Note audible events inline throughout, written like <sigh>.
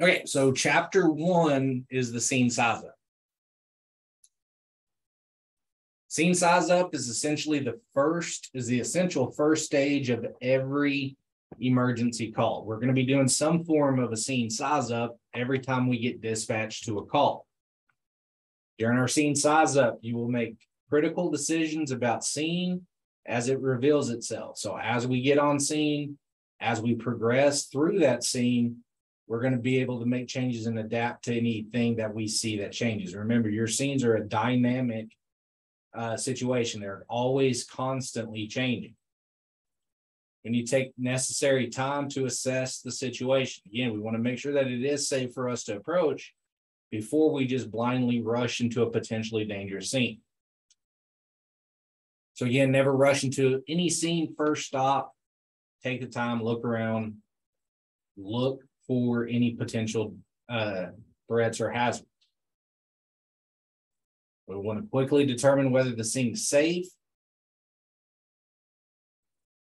Okay, so chapter one is the scene size up. Scene size up is essentially the first, is the essential first stage of every emergency call. We're going to be doing some form of a scene size up every time we get dispatched to a call. During our scene size up, you will make critical decisions about scene as it reveals itself. So as we get on scene, as we progress through that scene, we're going to be able to make changes and adapt to anything that we see that changes. Remember, your scenes are a dynamic uh, situation. They're always constantly changing. When you take necessary time to assess the situation. Again, we want to make sure that it is safe for us to approach before we just blindly rush into a potentially dangerous scene. So again, never rush into any scene. First stop, take the time, look around, look for any potential uh, threats or hazards. We want to quickly determine whether the scene is safe.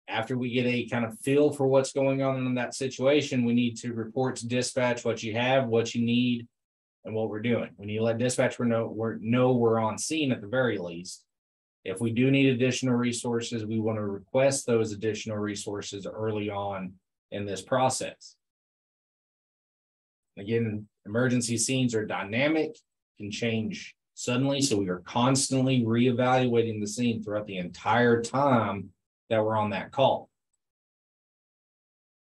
After we get a kind of feel for what's going on in that situation, we need to report to dispatch what you have, what you need, and what we're doing. We need to let dispatch know we're, know we're on scene at the very least. If we do need additional resources, we want to request those additional resources early on in this process. Again, emergency scenes are dynamic, can change suddenly. So we are constantly reevaluating the scene throughout the entire time that we're on that call.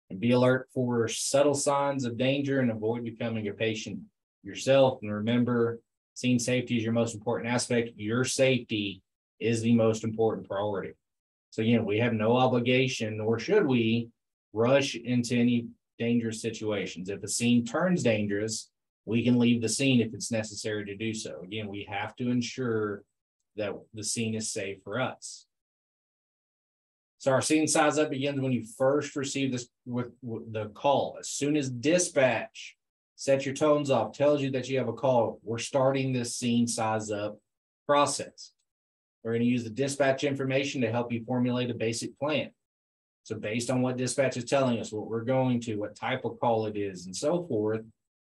And be alert for subtle signs of danger and avoid becoming a patient yourself. And remember, scene safety is your most important aspect. Your safety is the most important priority. So again, we have no obligation, nor should we rush into any dangerous situations. If a scene turns dangerous, we can leave the scene if it's necessary to do so. Again, we have to ensure that the scene is safe for us. So our scene size up begins when you first receive this with, with the call. As soon as dispatch sets your tones off, tells you that you have a call, we're starting this scene size up process. We're going to use the dispatch information to help you formulate a basic plan. So based on what dispatch is telling us, what we're going to, what type of call it is, and so forth,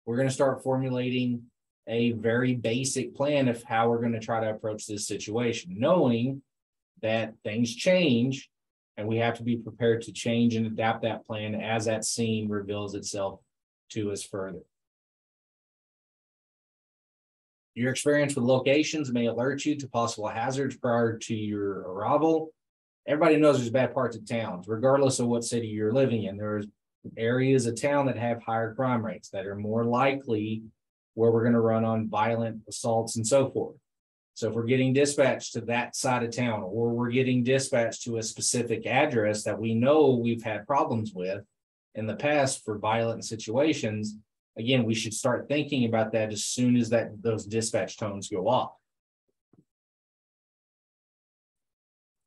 we're going to start formulating a very basic plan of how we're going to try to approach this situation, knowing that things change and we have to be prepared to change and adapt that plan as that scene reveals itself to us further. Your experience with locations may alert you to possible hazards prior to your arrival. Everybody knows there's bad parts of towns, regardless of what city you're living in. There's areas of town that have higher crime rates that are more likely where we're going to run on violent assaults and so forth. So if we're getting dispatched to that side of town, or we're getting dispatched to a specific address that we know we've had problems with in the past for violent situations, again, we should start thinking about that as soon as that those dispatch tones go off.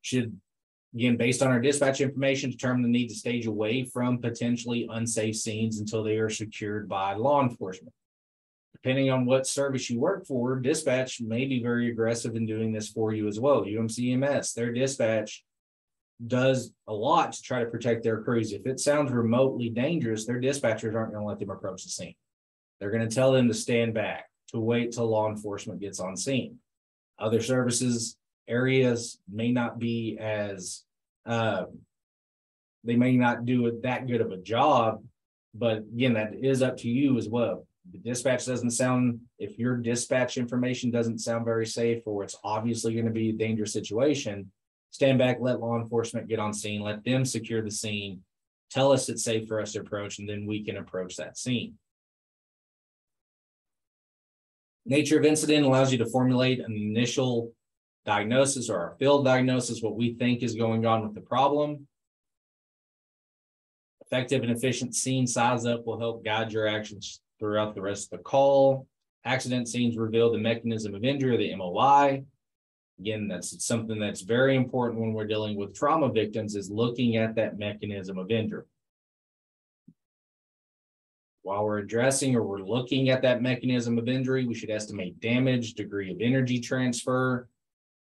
Should Again, based on our dispatch information, determine the need to stage away from potentially unsafe scenes until they are secured by law enforcement. Depending on what service you work for, dispatch may be very aggressive in doing this for you as well. UMC EMS, their dispatch does a lot to try to protect their crews. If it sounds remotely dangerous, their dispatchers aren't going to let them approach the scene. They're going to tell them to stand back, to wait till law enforcement gets on scene. Other services areas may not be as uh, they may not do it that good of a job, but again, that is up to you as well. The dispatch doesn't sound, if your dispatch information doesn't sound very safe or it's obviously going to be a dangerous situation, stand back, let law enforcement get on scene, let them secure the scene, tell us it's safe for us to approach, and then we can approach that scene. Nature of incident allows you to formulate an initial diagnosis or our field diagnosis, what we think is going on with the problem. Effective and efficient scene size up will help guide your actions throughout the rest of the call. Accident scenes reveal the mechanism of injury, or the MOI. Again, that's something that's very important when we're dealing with trauma victims is looking at that mechanism of injury. While we're addressing or we're looking at that mechanism of injury, we should estimate damage, degree of energy transfer,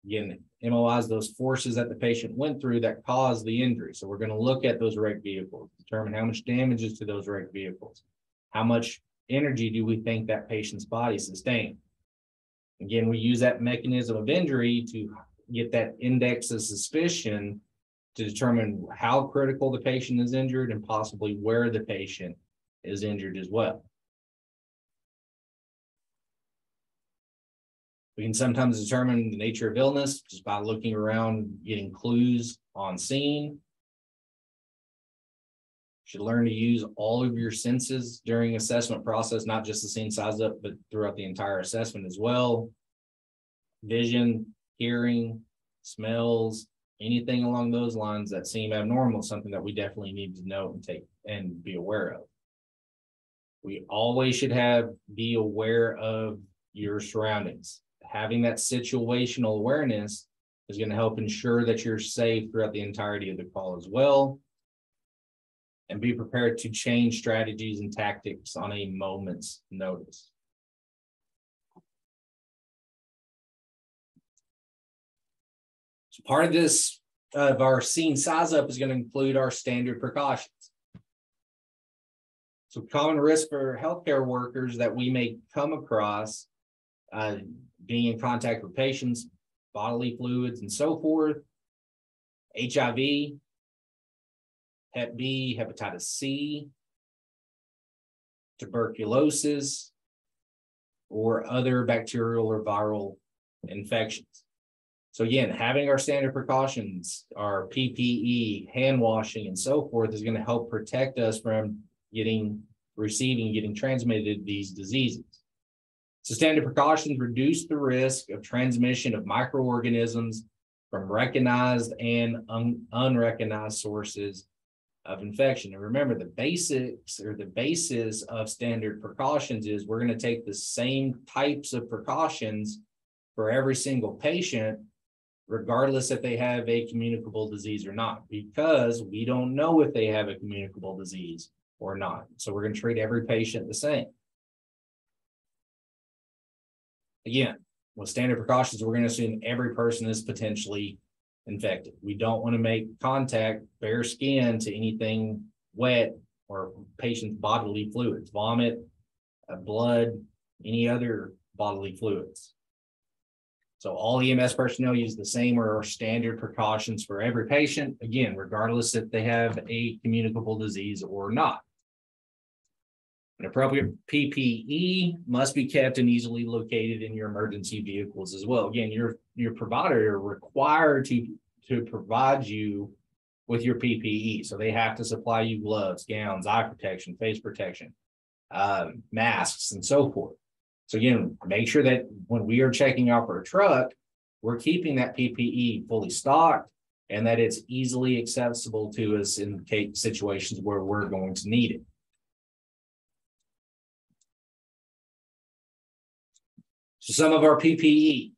Again, MOIs those forces that the patient went through that caused the injury. So we're going to look at those wrecked vehicles, determine how much damage is to those wrecked vehicles, how much energy do we think that patient's body sustained? Again, we use that mechanism of injury to get that index of suspicion to determine how critical the patient is injured and possibly where the patient is injured as well. We can sometimes determine the nature of illness just by looking around, getting clues on scene. You Should learn to use all of your senses during assessment process, not just the scene size up, but throughout the entire assessment as well. Vision, hearing, smells, anything along those lines that seem abnormal, something that we definitely need to know and take and be aware of. We always should have be aware of your surroundings having that situational awareness is going to help ensure that you're safe throughout the entirety of the call as well. And be prepared to change strategies and tactics on a moment's notice. So part of this of our scene size up is going to include our standard precautions. So common risk for healthcare workers that we may come across uh, being in contact with patients, bodily fluids, and so forth, HIV, Hep B, hepatitis C, tuberculosis, or other bacterial or viral infections. So again, having our standard precautions, our PPE, hand washing, and so forth is going to help protect us from getting, receiving, getting transmitted these diseases. So standard precautions reduce the risk of transmission of microorganisms from recognized and un unrecognized sources of infection. And remember, the basics or the basis of standard precautions is we're going to take the same types of precautions for every single patient, regardless if they have a communicable disease or not, because we don't know if they have a communicable disease or not. So we're going to treat every patient the same. Again, with standard precautions, we're going to assume every person is potentially infected. We don't want to make contact, bare skin to anything wet or patient's bodily fluids, vomit, uh, blood, any other bodily fluids. So all EMS personnel use the same or standard precautions for every patient, again, regardless if they have a communicable disease or not. An appropriate PPE must be kept and easily located in your emergency vehicles as well. Again, your your provider are required to to provide you with your PPE. So they have to supply you gloves, gowns, eye protection, face protection, um, masks, and so forth. So again, make sure that when we are checking out for a truck, we're keeping that PPE fully stocked and that it's easily accessible to us in case situations where we're going to need it. So some of our PPE,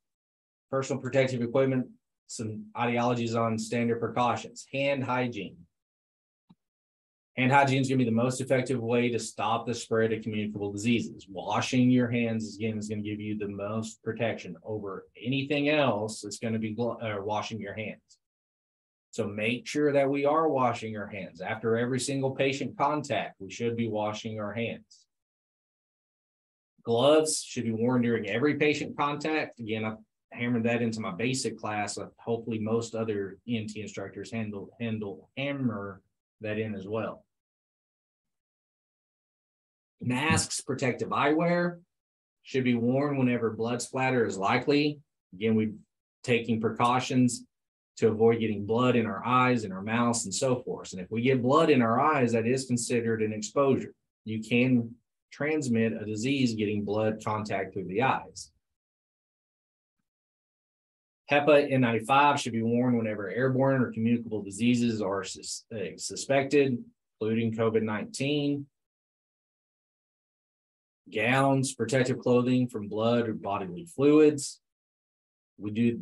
personal protective equipment, some ideologies on standard precautions, hand hygiene. Hand hygiene is going to be the most effective way to stop the spread of communicable diseases. Washing your hands again is going to give you the most protection over anything else. It's going to be uh, washing your hands. So make sure that we are washing our hands after every single patient contact. We should be washing our hands. Gloves should be worn during every patient contact. Again, I hammered that into my basic class. Hopefully, most other EMT instructors handle handle hammer that in as well. Masks, protective eyewear should be worn whenever blood splatter is likely. Again, we're taking precautions to avoid getting blood in our eyes and our mouths and so forth. And if we get blood in our eyes, that is considered an exposure. You can transmit a disease getting blood contact through the eyes. HEPA N95 should be worn whenever airborne or communicable diseases are sus uh, suspected, including COVID 19. Gowns, protective clothing from blood or bodily fluids. We do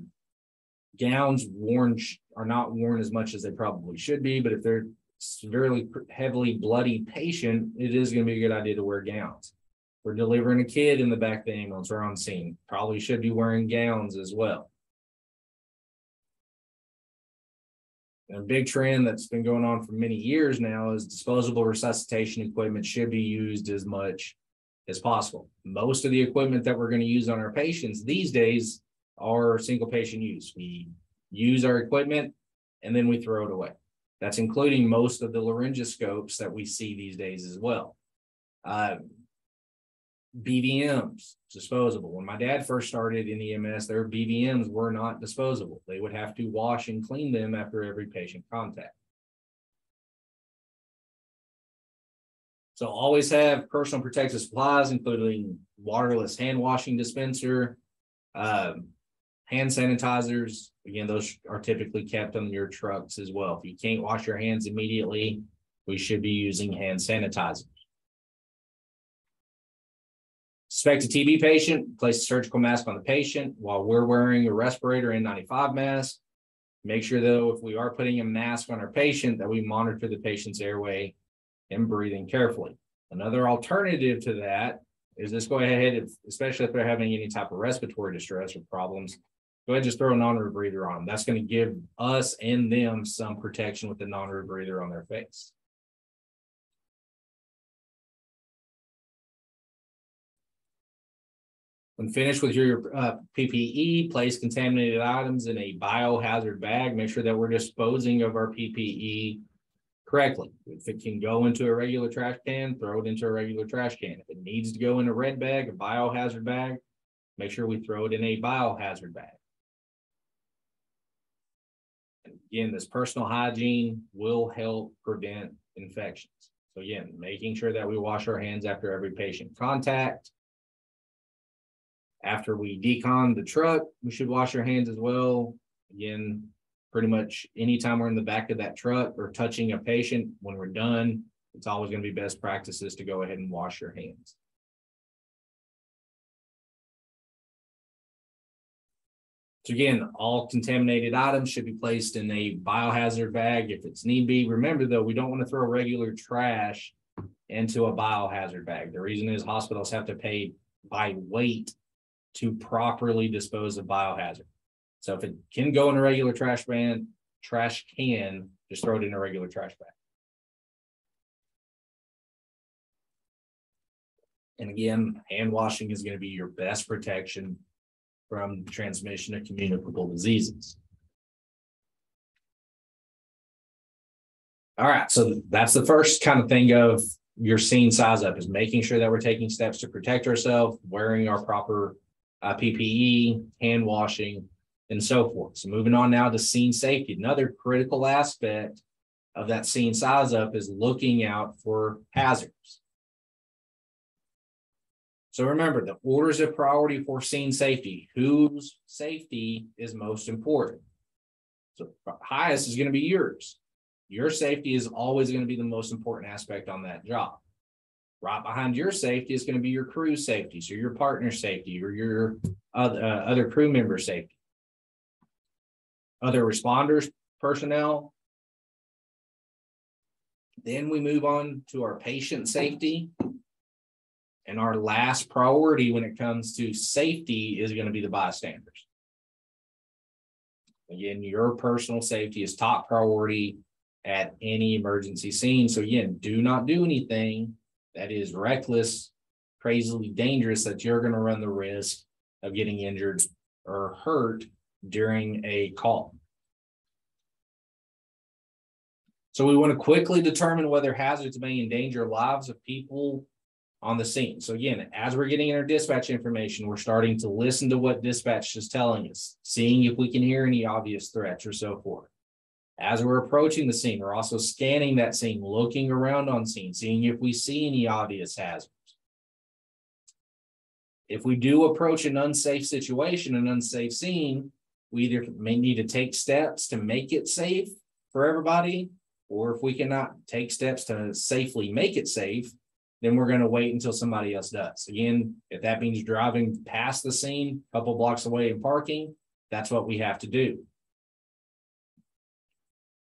gowns worn are not worn as much as they probably should be, but if they're severely heavily bloody patient, it is going to be a good idea to wear gowns. We're delivering a kid in the back of the ambulance or on scene. Probably should be wearing gowns as well. A big trend that's been going on for many years now is disposable resuscitation equipment should be used as much as possible. Most of the equipment that we're going to use on our patients these days are single patient use. We use our equipment and then we throw it away. That's including most of the laryngoscopes that we see these days as well. Uh, BVMs, disposable. When my dad first started in EMS, their BVMs were not disposable. They would have to wash and clean them after every patient contact. So always have personal protective supplies, including waterless hand washing dispenser, um, hand sanitizers. Again, those are typically kept on your trucks as well. If you can't wash your hands immediately, we should be using hand sanitizer. Suspect a TB patient, place a surgical mask on the patient while we're wearing a respirator N95 mask. Make sure though, if we are putting a mask on our patient, that we monitor the patient's airway and breathing carefully. Another alternative to that is just go ahead, especially if they're having any type of respiratory distress or problems, go ahead and just throw a non-rebreather on them. That's going to give us and them some protection with the non-rebreather on their face. When finished with your uh, PPE, place contaminated items in a biohazard bag. Make sure that we're disposing of our PPE correctly. If it can go into a regular trash can, throw it into a regular trash can. If it needs to go in a red bag, a biohazard bag, make sure we throw it in a biohazard bag. Again, this personal hygiene will help prevent infections. So again, making sure that we wash our hands after every patient contact. After we decon the truck, we should wash our hands as well. Again, pretty much anytime we're in the back of that truck or touching a patient, when we're done, it's always going to be best practices to go ahead and wash your hands. So again, all contaminated items should be placed in a biohazard bag if it's need be. Remember though, we don't want to throw regular trash into a biohazard bag. The reason is hospitals have to pay by weight to properly dispose of biohazard. So if it can go in a regular trash can, trash can, just throw it in a regular trash bag. And again, hand washing is going to be your best protection from transmission of communicable diseases. All right, so that's the first kind of thing of your scene size up is making sure that we're taking steps to protect ourselves, wearing our proper uh, PPE, hand washing, and so forth. So moving on now to scene safety. Another critical aspect of that scene size up is looking out for hazards. So remember the orders of priority for scene safety, whose safety is most important. So highest is going to be yours. Your safety is always going to be the most important aspect on that job. Right behind your safety is going to be your crew safety, so your partner safety or your other, uh, other crew member safety other responders personnel. Then we move on to our patient safety. And our last priority when it comes to safety is going to be the bystanders. Again, your personal safety is top priority at any emergency scene. So, again, do not do anything that is reckless, crazily dangerous that you're going to run the risk of getting injured or hurt during a call. So we want to quickly determine whether hazards may endanger lives of people on the scene. So again, as we're getting in our dispatch information, we're starting to listen to what dispatch is telling us, seeing if we can hear any obvious threats or so forth. As we're approaching the scene, we're also scanning that scene, looking around on scene, seeing if we see any obvious hazards. If we do approach an unsafe situation, an unsafe scene, we either may need to take steps to make it safe for everybody, or if we cannot take steps to safely make it safe, then we're going to wait until somebody else does. Again, if that means driving past the scene, a couple blocks away and parking, that's what we have to do.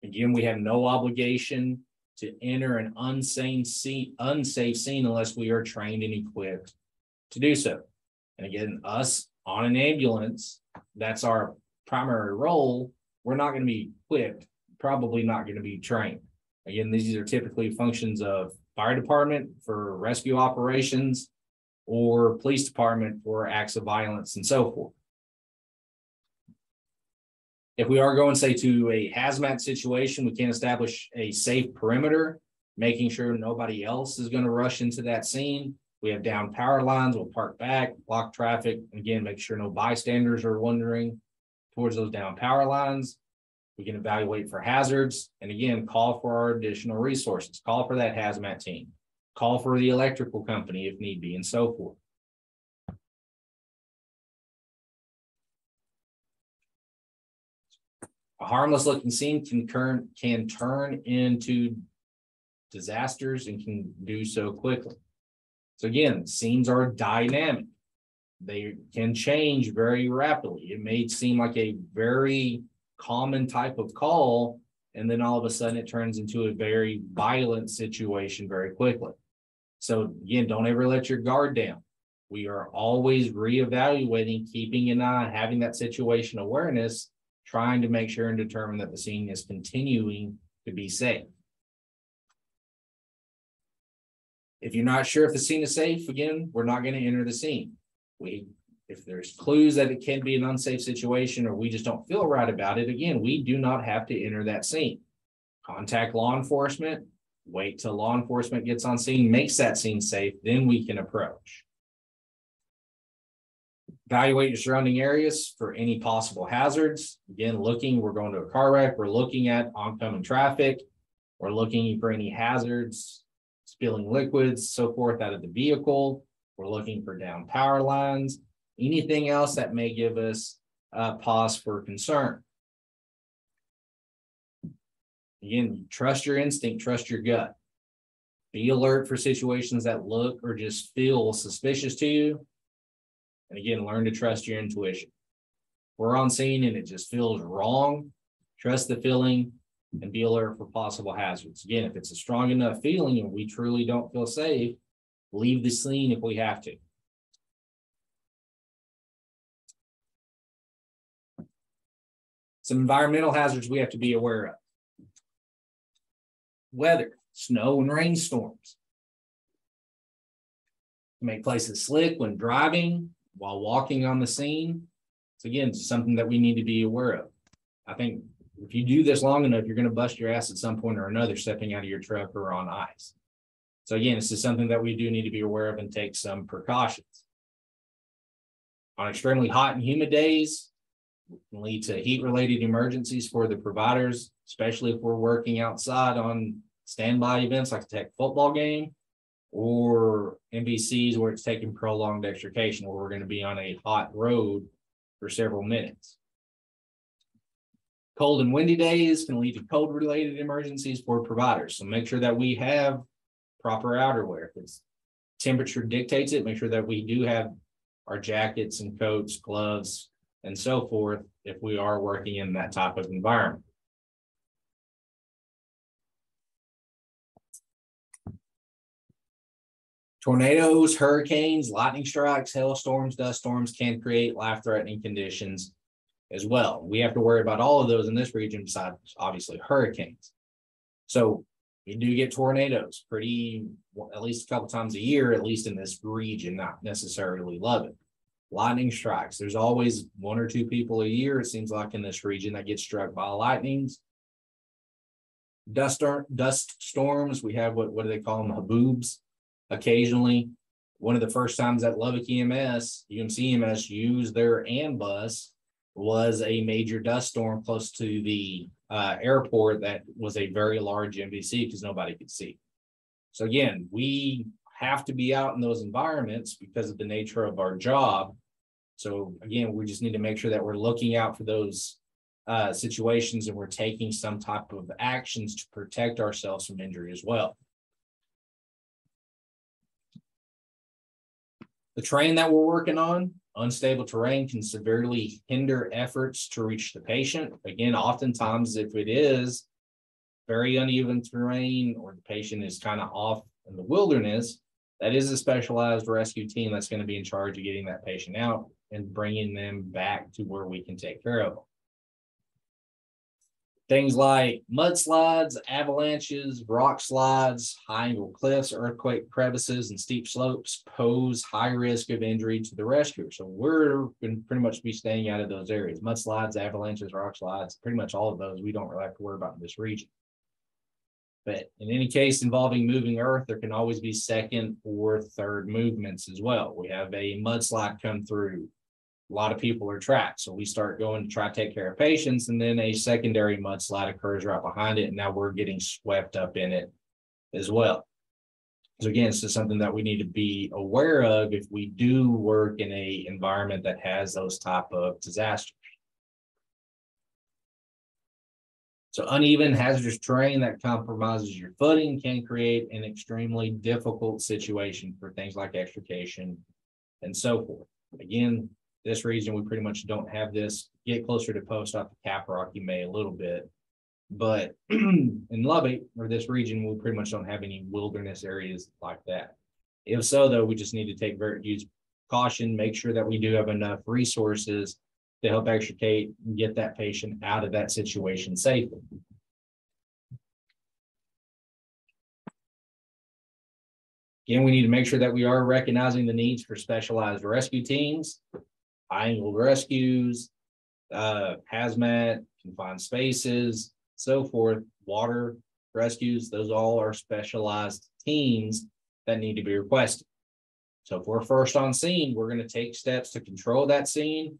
Again, we have no obligation to enter an unsafe scene, unsafe scene unless we are trained and equipped to do so. And again, us on an ambulance, that's our primary role, we're not going to be equipped, probably not going to be trained. Again, these are typically functions of fire department for rescue operations, or police department for acts of violence and so forth. If we are going, say, to a hazmat situation, we can establish a safe perimeter, making sure nobody else is going to rush into that scene. We have down power lines, we'll park back, block traffic, again, make sure no bystanders are wandering towards those down power lines. We can evaluate for hazards and again, call for our additional resources, call for that hazmat team, call for the electrical company if need be, and so forth. A harmless looking scene can turn, can turn into disasters and can do so quickly. So again, scenes are dynamic. They can change very rapidly. It may seem like a very common type of call, and then all of a sudden it turns into a very violent situation very quickly. So again, don't ever let your guard down. We are always reevaluating, keeping an eye, having that situation awareness trying to make sure and determine that the scene is continuing to be safe. If you're not sure if the scene is safe, again, we're not going to enter the scene. We, if there's clues that it can be an unsafe situation or we just don't feel right about it, again, we do not have to enter that scene. Contact law enforcement, wait till law enforcement gets on scene, makes that scene safe, then we can approach. Evaluate your surrounding areas for any possible hazards. Again, looking, we're going to a car wreck, we're looking at oncoming traffic, we're looking for any hazards, spilling liquids, so forth out of the vehicle. We're looking for down power lines, anything else that may give us a pause for concern. Again, trust your instinct, trust your gut. Be alert for situations that look or just feel suspicious to you and again, learn to trust your intuition. We're on scene and it just feels wrong. Trust the feeling and be alert for possible hazards. Again, if it's a strong enough feeling and we truly don't feel safe, leave the scene if we have to. Some environmental hazards we have to be aware of. Weather, snow and rainstorms. Make places slick when driving, while walking on the scene. So again, it's something that we need to be aware of. I think if you do this long enough, you're going to bust your ass at some point or another stepping out of your truck or on ice. So again, this is something that we do need to be aware of and take some precautions. On extremely hot and humid days, can lead to heat related emergencies for the providers, especially if we're working outside on standby events like a tech football game or MVCs where it's taking prolonged extrication, where we're going to be on a hot road for several minutes. Cold and windy days can lead to cold related emergencies for providers. So make sure that we have proper outerwear. It's temperature dictates it, make sure that we do have our jackets and coats, gloves, and so forth if we are working in that type of environment. Tornadoes, hurricanes, lightning strikes, hailstorms, dust storms can create life threatening conditions as well. We have to worry about all of those in this region besides obviously hurricanes. So we do get tornadoes pretty at least a couple times a year, at least in this region, not necessarily it. Lightning strikes. There's always one or two people a year, it seems like in this region that get struck by lightnings. Dust, dust storms, we have what, what do they call them? Haboobs occasionally. One of the first times that Lubbock EMS, UMC EMS used their bus was a major dust storm close to the uh, airport that was a very large MVC because nobody could see. So again, we have to be out in those environments because of the nature of our job. So again, we just need to make sure that we're looking out for those uh, situations and we're taking some type of actions to protect ourselves from injury as well. The train that we're working on, unstable terrain can severely hinder efforts to reach the patient. Again, oftentimes if it is very uneven terrain or the patient is kind of off in the wilderness, that is a specialized rescue team that's going to be in charge of getting that patient out and bringing them back to where we can take care of them. Things like mudslides, avalanches, rock slides, high angle cliffs, earthquake crevices, and steep slopes pose high risk of injury to the rescuer. So we're going to pretty much be staying out of those areas. Mudslides, avalanches, rock slides, pretty much all of those we don't really have to worry about in this region. But in any case involving moving earth, there can always be second or third movements as well. We have a mudslide come through a lot of people are trapped. So we start going to try to take care of patients, and then a secondary mudslide occurs right behind it. And now we're getting swept up in it as well. So again, it's just something that we need to be aware of if we do work in a environment that has those type of disasters. So uneven hazardous terrain that compromises your footing can create an extremely difficult situation for things like extrication and so forth. Again, this region, we pretty much don't have this. Get closer to post off the Caprock, you may a little bit. But <clears throat> in Lubbock or this region, we pretty much don't have any wilderness areas like that. If so, though, we just need to take very use caution, make sure that we do have enough resources to help extricate and get that patient out of that situation safely. Again, we need to make sure that we are recognizing the needs for specialized rescue teams high-angle rescues, uh, hazmat, confined spaces, so forth, water rescues, those all are specialized teams that need to be requested. So if we're first on scene, we're going to take steps to control that scene,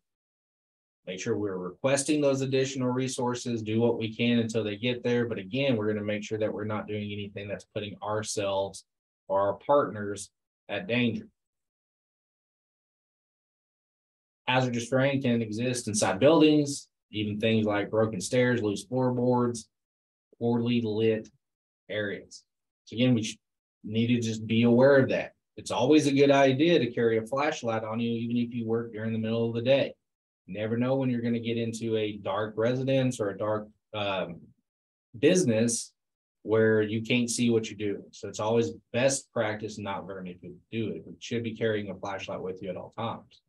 make sure we're requesting those additional resources, do what we can until they get there. But again, we're going to make sure that we're not doing anything that's putting ourselves or our partners at danger. Hazardous terrain can exist inside buildings, even things like broken stairs, loose floorboards, poorly lit areas. So again, we need to just be aware of that. It's always a good idea to carry a flashlight on you, even if you work during the middle of the day. Never know when you're going to get into a dark residence or a dark um, business where you can't see what you're doing. So it's always best practice, not very people do it. You should be carrying a flashlight with you at all times.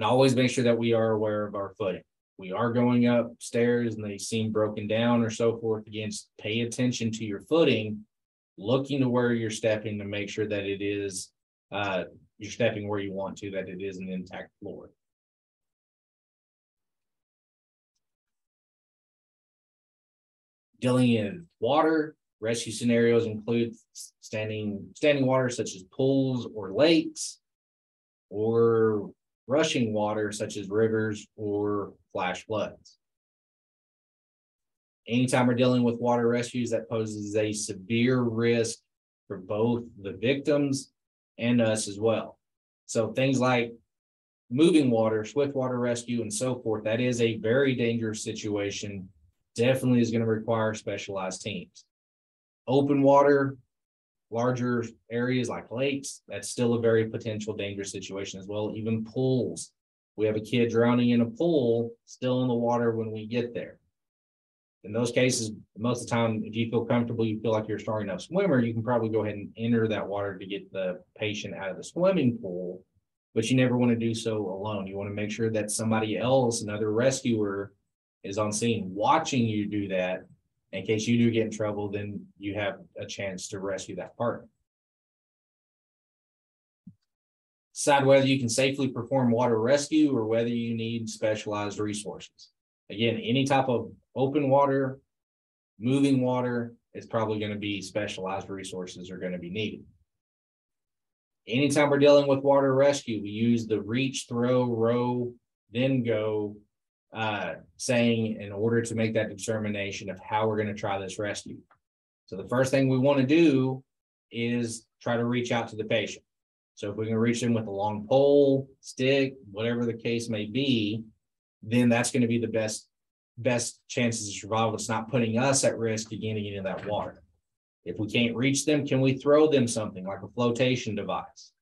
And always make sure that we are aware of our footing. We are going upstairs and they seem broken down or so forth. Again, pay attention to your footing, looking to where you're stepping to make sure that it is uh, you're stepping where you want to, that it is an intact floor. Dealing in water, rescue scenarios include standing standing water such as pools or lakes, or rushing water such as rivers or flash floods. Anytime we're dealing with water rescues, that poses a severe risk for both the victims and us as well. So things like moving water, swift water rescue, and so forth, that is a very dangerous situation. Definitely is going to require specialized teams. Open water, larger areas like lakes, that's still a very potential dangerous situation as well. Even pools. We have a kid drowning in a pool, still in the water when we get there. In those cases, most of the time, if you feel comfortable, you feel like you're a strong enough swimmer, you can probably go ahead and enter that water to get the patient out of the swimming pool. But you never want to do so alone. You want to make sure that somebody else, another rescuer, is on scene watching you do that in case you do get in trouble, then you have a chance to rescue that partner. Decide whether you can safely perform water rescue or whether you need specialized resources. Again, any type of open water, moving water, it's probably going to be specialized resources are going to be needed. Anytime we're dealing with water rescue, we use the reach, throw, row, then go uh, saying in order to make that determination of how we're going to try this rescue. So the first thing we want to do is try to reach out to the patient. So if we can reach them with a long pole, stick, whatever the case may be, then that's going to be the best best chances of survival. It's not putting us at risk of getting into that water. If we can't reach them, can we throw them something like a flotation device?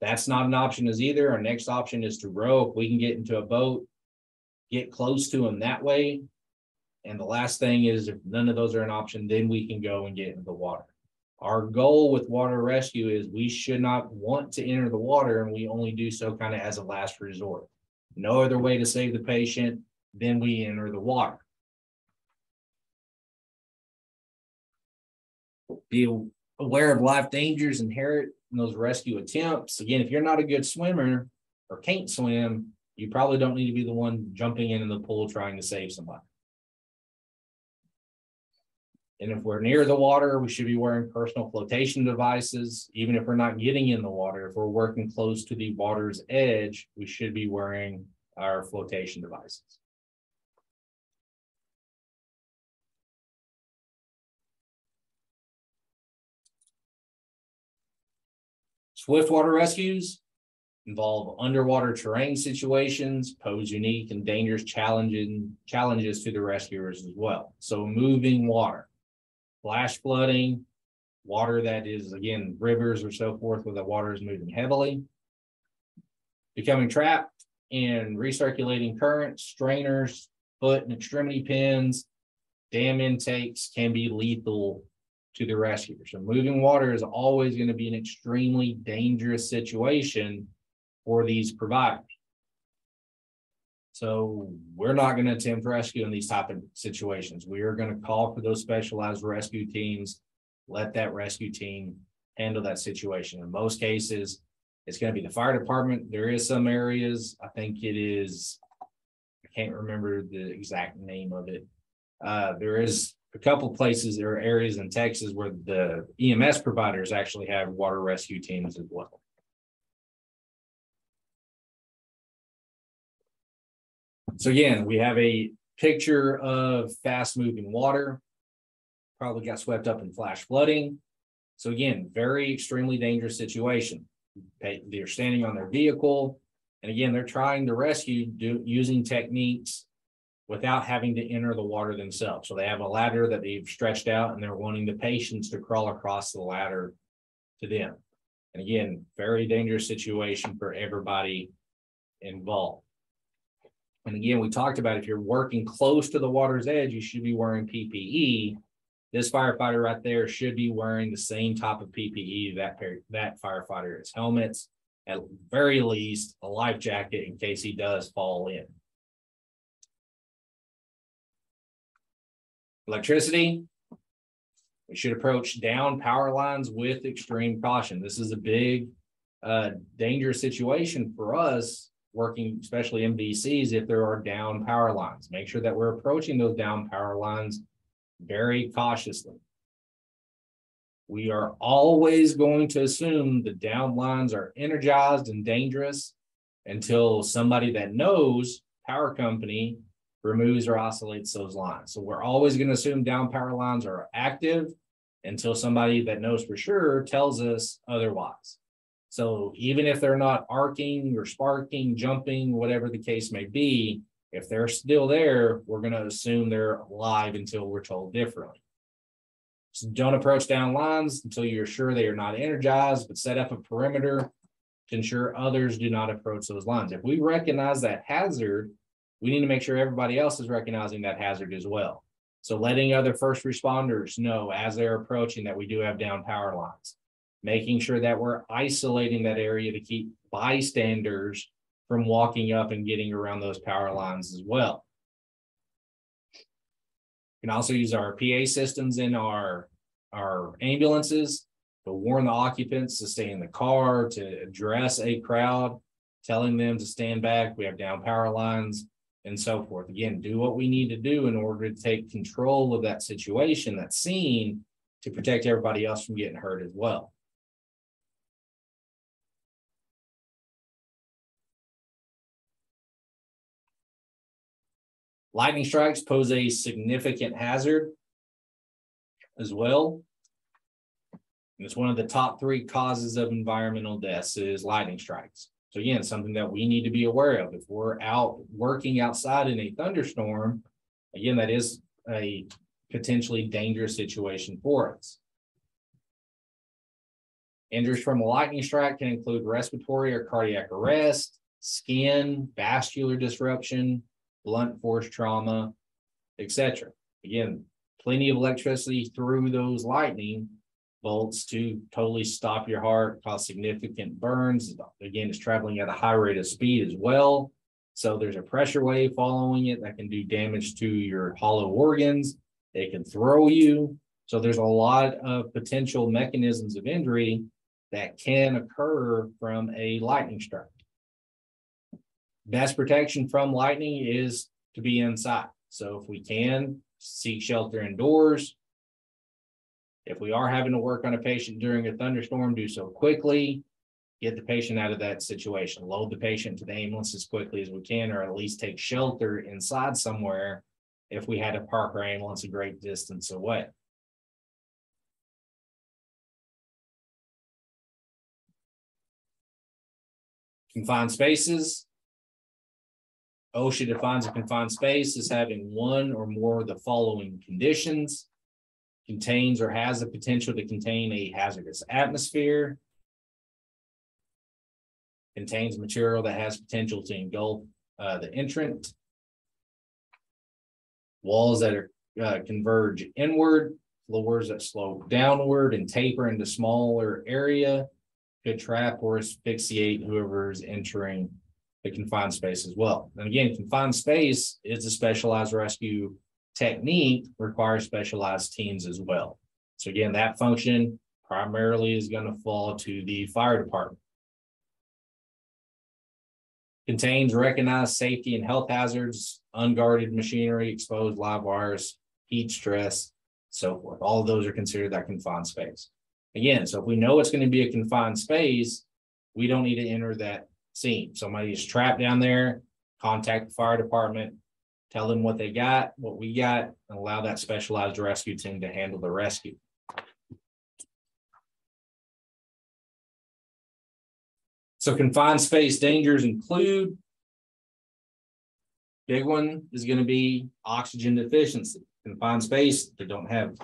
That's not an option as either. Our next option is to row. If we can get into a boat, get close to them that way. And the last thing is if none of those are an option, then we can go and get into the water. Our goal with water rescue is we should not want to enter the water and we only do so kind of as a last resort. No other way to save the patient. then we enter the water. Be aware of life dangers inherent in those rescue attempts. Again, if you're not a good swimmer or can't swim, you probably don't need to be the one jumping into the pool trying to save somebody. And if we're near the water, we should be wearing personal flotation devices. Even if we're not getting in the water, if we're working close to the water's edge, we should be wearing our flotation devices. Swiftwater rescues involve underwater terrain situations, pose unique and dangerous challenging challenges to the rescuers as well. So moving water, flash flooding, water that is again rivers or so forth where the water is moving heavily, becoming trapped in recirculating currents, strainers, foot and extremity pins, dam intakes can be lethal to the rescuer. So moving water is always going to be an extremely dangerous situation for these providers. So we're not going to attempt rescue in these type of situations. We are going to call for those specialized rescue teams, let that rescue team handle that situation. In most cases, it's going to be the fire department. There is some areas, I think it is, I can't remember the exact name of it. Uh, there is a couple places or areas in Texas where the EMS providers actually have water rescue teams as well. So again, we have a picture of fast moving water. Probably got swept up in flash flooding. So again, very extremely dangerous situation. They're standing on their vehicle. And again, they're trying to rescue do, using techniques without having to enter the water themselves. So they have a ladder that they've stretched out and they're wanting the patients to crawl across the ladder to them. And again, very dangerous situation for everybody involved. And again, we talked about if you're working close to the water's edge, you should be wearing PPE. This firefighter right there should be wearing the same type of PPE that that firefighter is helmets, at very least a life jacket in case he does fall in. Electricity, we should approach down power lines with extreme caution. This is a big, uh, dangerous situation for us working, especially MVCs, if there are down power lines. Make sure that we're approaching those down power lines very cautiously. We are always going to assume the down lines are energized and dangerous until somebody that knows power company removes or oscillates those lines. So we're always going to assume down power lines are active until somebody that knows for sure tells us otherwise. So even if they're not arcing or sparking, jumping, whatever the case may be, if they're still there, we're going to assume they're alive until we're told differently. So don't approach down lines until you're sure they are not energized, but set up a perimeter to ensure others do not approach those lines. If we recognize that hazard, we need to make sure everybody else is recognizing that hazard as well. So letting other first responders know as they're approaching that we do have down power lines making sure that we're isolating that area to keep bystanders from walking up and getting around those power lines as well. We can also use our PA systems in our, our ambulances to warn the occupants to stay in the car, to address a crowd, telling them to stand back. We have down power lines and so forth. Again, do what we need to do in order to take control of that situation, that scene, to protect everybody else from getting hurt as well. Lightning strikes pose a significant hazard as well. It's one of the top three causes of environmental deaths is lightning strikes. So again, something that we need to be aware of. If we're out working outside in a thunderstorm, again, that is a potentially dangerous situation for us. Injuries from a lightning strike can include respiratory or cardiac arrest, skin, vascular disruption, blunt force trauma, etc. Again, plenty of electricity through those lightning bolts to totally stop your heart, cause significant burns. Again, it's traveling at a high rate of speed as well. So there's a pressure wave following it that can do damage to your hollow organs. It can throw you. So there's a lot of potential mechanisms of injury that can occur from a lightning strike. Best protection from lightning is to be inside. So if we can seek shelter indoors. If we are having to work on a patient during a thunderstorm, do so quickly. Get the patient out of that situation. Load the patient to the ambulance as quickly as we can, or at least take shelter inside somewhere if we had to park our ambulance a great distance away. Confined spaces. OSHA defines a confined space as having one or more of the following conditions. Contains or has the potential to contain a hazardous atmosphere. Contains material that has potential to engulf uh, the entrant. Walls that are uh, converge inward, floors that slope downward and taper into smaller area could trap or asphyxiate whoever is entering the confined space as well. And again, confined space is a specialized rescue technique, requires specialized teams as well. So again, that function primarily is going to fall to the fire department. Contains recognized safety and health hazards, unguarded machinery, exposed live wires, heat stress, so forth. All of those are considered that confined space. Again, so if we know it's going to be a confined space, we don't need to enter that scene. Somebody is trapped down there, contact the fire department, tell them what they got, what we got, and allow that specialized rescue team to handle the rescue. So confined space dangers include big one is going to be oxygen deficiency. Confined space, they don't have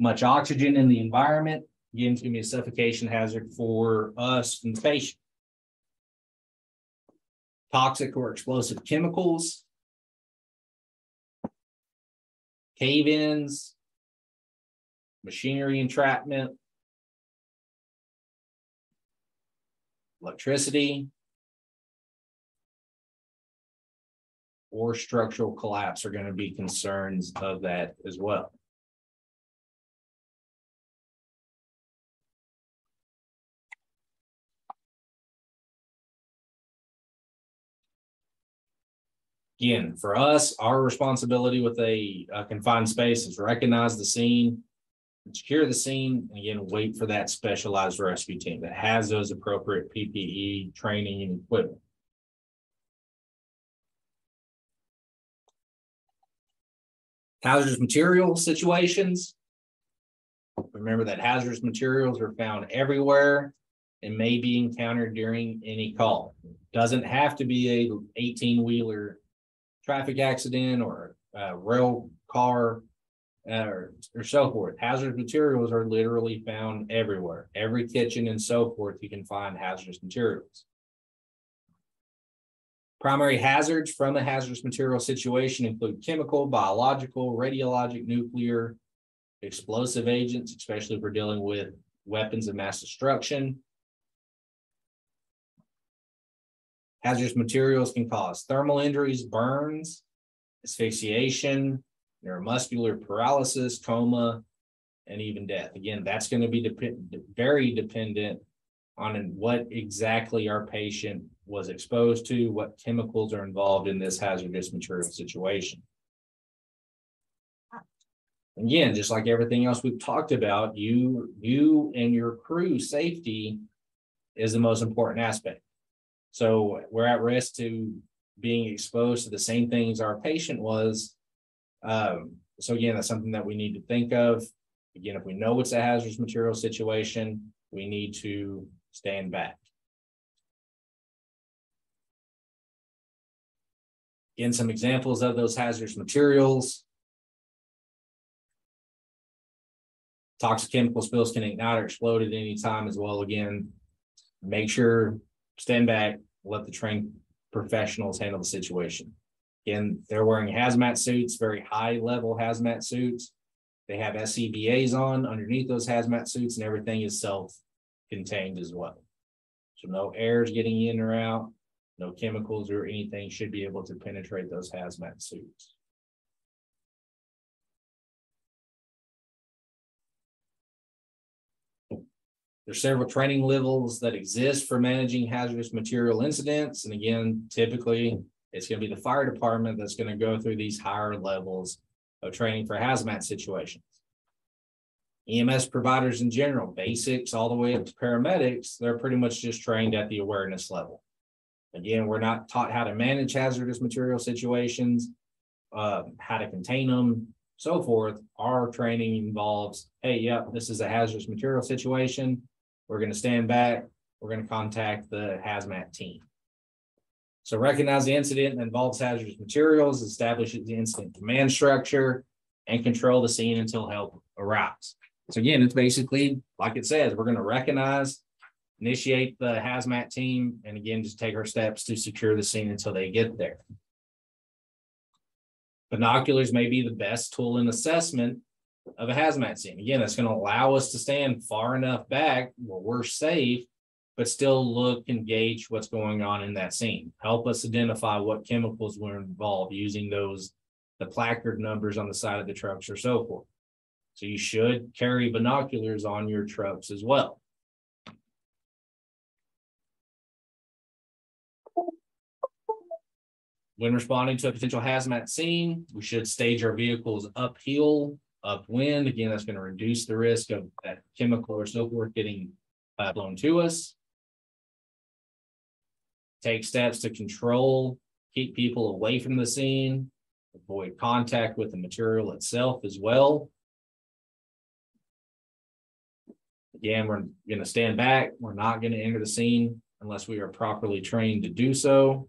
much oxygen in the environment. Again, it's going to be a suffocation hazard for us and the patient toxic or explosive chemicals, cave-ins, machinery entrapment, electricity, or structural collapse are going to be concerns of that as well. Again, for us, our responsibility with a, a confined space is recognize the scene, secure the scene, and again, wait for that specialized rescue team that has those appropriate PPE training and equipment. Hazardous material situations. Remember that hazardous materials are found everywhere and may be encountered during any call. Doesn't have to be a 18 wheeler traffic accident or a rail car uh, or, or so forth. Hazardous materials are literally found everywhere. Every kitchen and so forth, you can find hazardous materials. Primary hazards from a hazardous material situation include chemical, biological, radiologic, nuclear, explosive agents, especially if we're dealing with weapons of mass destruction, Hazardous materials can cause thermal injuries, burns, asphyxiation, neuromuscular paralysis, coma, and even death. Again, that's going to be dep- very dependent on what exactly our patient was exposed to, what chemicals are involved in this hazardous material situation. Again, just like everything else we've talked about, you you and your crew safety is the most important aspect. So we're at risk to being exposed to the same things our patient was. Um, so again, that's something that we need to think of. Again, if we know it's a hazardous material situation, we need to stand back. Again, some examples of those hazardous materials. Toxic chemical spills can ignite or explode at any time as well. Again, make sure stand back, let the trained professionals handle the situation. Again, they're wearing hazmat suits, very high level hazmat suits. They have SCBAs on underneath those hazmat suits, and everything is self contained as well. So no air is getting in or out, No chemicals or anything should be able to penetrate those hazmat suits. There's several training levels that exist for managing hazardous material incidents. And again, typically it's going to be the fire department that's going to go through these higher levels of training for hazmat situations. EMS providers in general, basics all the way up to paramedics, they're pretty much just trained at the awareness level. Again, we're not taught how to manage hazardous material situations, uh, how to contain them, so forth. Our training involves, hey, yep, this is a hazardous material situation. We're going to stand back. We're going to contact the hazmat team. So recognize the incident that involves hazardous materials, establish the incident command structure, and control the scene until help arrives. So again, it's basically like it says, we're going to recognize, initiate the hazmat team, and again, just take our steps to secure the scene until they get there. Binoculars may be the best tool in assessment of a hazmat scene. Again, that's going to allow us to stand far enough back where we're safe, but still look and gauge what's going on in that scene. Help us identify what chemicals were involved using those, the placard numbers on the side of the trucks or so forth. So you should carry binoculars on your trucks as well. When responding to a potential hazmat scene, we should stage our vehicles uphill upwind. Again, that's going to reduce the risk of that chemical or so forth getting uh, blown to us. Take steps to control, keep people away from the scene, avoid contact with the material itself as well. Again, we're going to stand back. We're not going to enter the scene unless we are properly trained to do so.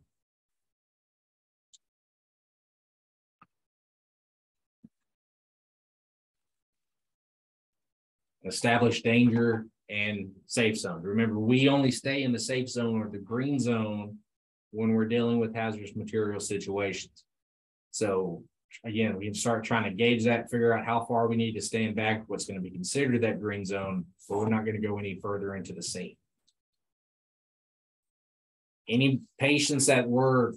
Establish danger and safe zone. Remember, we only stay in the safe zone or the green zone when we're dealing with hazardous material situations. So again, we can start trying to gauge that, figure out how far we need to stand back, what's going to be considered that green zone, but we're not going to go any further into the scene. Any patients that were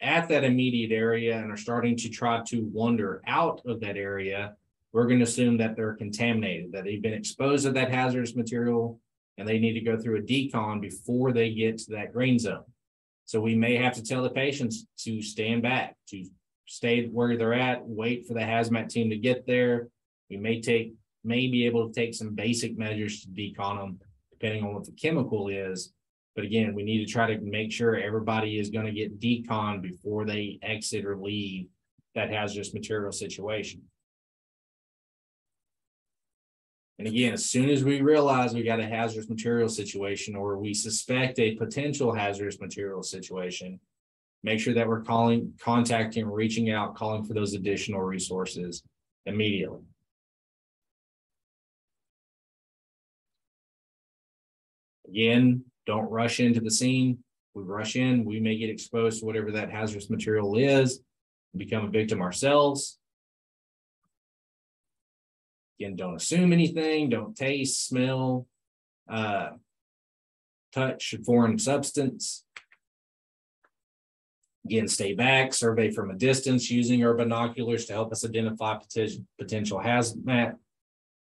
at that immediate area and are starting to try to wander out of that area, we're going to assume that they're contaminated, that they've been exposed to that hazardous material, and they need to go through a decon before they get to that green zone. So we may have to tell the patients to stand back, to stay where they're at, wait for the hazmat team to get there. We may take, may be able to take some basic measures to decon them, depending on what the chemical is. But again, we need to try to make sure everybody is going to get decon before they exit or leave that hazardous material situation. And again, as soon as we realize we got a hazardous material situation or we suspect a potential hazardous material situation, make sure that we're calling, contacting, reaching out, calling for those additional resources immediately. Again, don't rush into the scene. We rush in, we may get exposed to whatever that hazardous material is, become a victim ourselves. Again, don't assume anything, don't taste, smell, uh, touch a foreign substance. Again, stay back, survey from a distance using our binoculars to help us identify potential, hazmat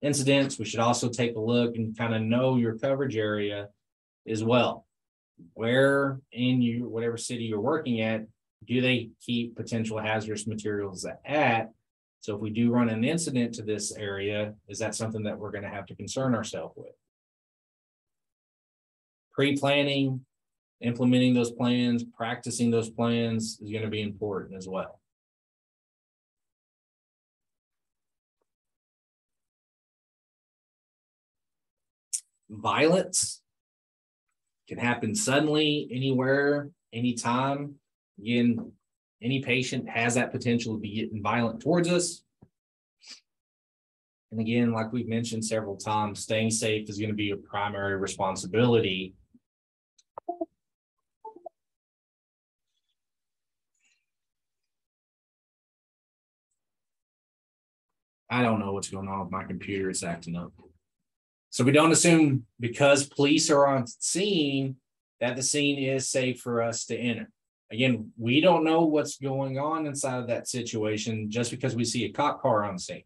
incidents. We should also take a look and kind of know your coverage area as well. Where in you, whatever city you're working at, do they keep potential hazardous materials at? So if we do run an incident to this area, is that something that we're going to have to concern ourselves with? Pre-planning, implementing those plans, practicing those plans is going to be important as well. Violence can happen suddenly, anywhere, anytime. Again, any patient has that potential to be getting violent towards us. And again, like we've mentioned several times, staying safe is going to be a primary responsibility. I don't know what's going on with my computer. It's acting up. So we don't assume because police are on scene that the scene is safe for us to enter. Again, we don't know what's going on inside of that situation just because we see a cop car on scene.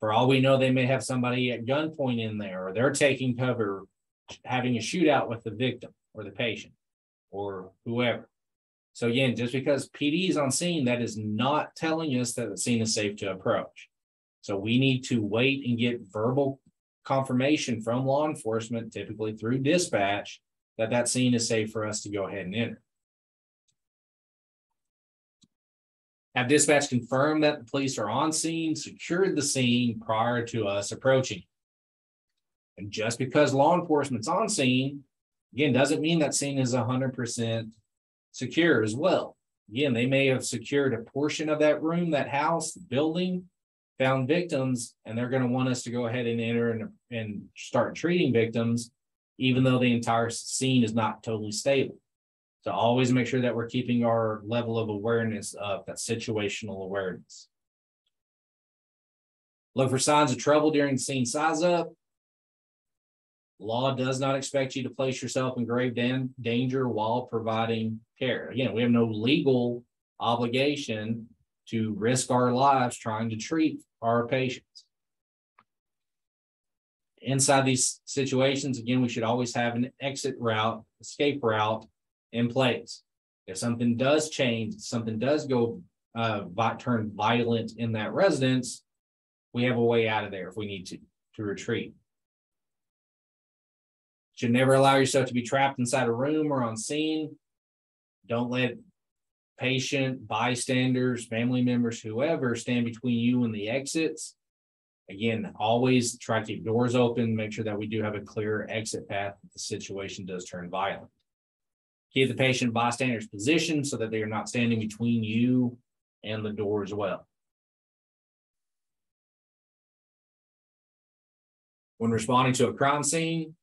For all we know, they may have somebody at gunpoint in there, or they're taking cover, having a shootout with the victim or the patient or whoever. So again, just because PD is on scene, that is not telling us that the scene is safe to approach. So we need to wait and get verbal confirmation from law enforcement, typically through dispatch, that that scene is safe for us to go ahead and enter. Have dispatch confirmed that the police are on scene, secured the scene prior to us approaching. And just because law enforcement's on scene, again, doesn't mean that scene is hundred percent secure as well. Again, they may have secured a portion of that room, that house, building, found victims, and they're going to want us to go ahead and enter and, and start treating victims, even though the entire scene is not totally stable. So always make sure that we're keeping our level of awareness of that situational awareness. Look for signs of trouble during scene size up. Law does not expect you to place yourself in grave dan- danger while providing care. Again, we have no legal obligation to risk our lives trying to treat our patients. Inside these situations, again, we should always have an exit route, escape route in place. If something does change, something does go uh, turn violent in that residence, we have a way out of there if we need to to retreat. Should never allow yourself to be trapped inside a room or on scene. Don't let patient, bystanders, family members, whoever stand between you and the exits. Again, always try to keep doors open, make sure that we do have a clear exit path if the situation does turn violent. Keep the patient bystander's position so that they are not standing between you and the door as well. When responding to a crime scene,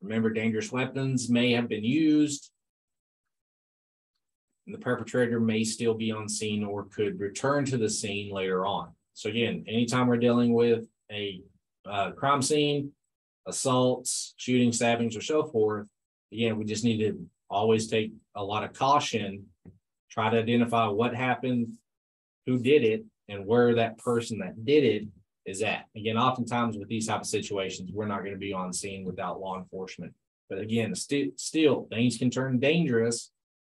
remember dangerous weapons may have been used. And the perpetrator may still be on scene or could return to the scene later on. So again, anytime we're dealing with a uh, crime scene, assaults, shooting, stabbings, or so forth, again, we just need to always take a lot of caution, try to identify what happened, who did it, and where that person that did it is at. Again, oftentimes with these type of situations, we're not going to be on scene without law enforcement. But again, st- still things can turn dangerous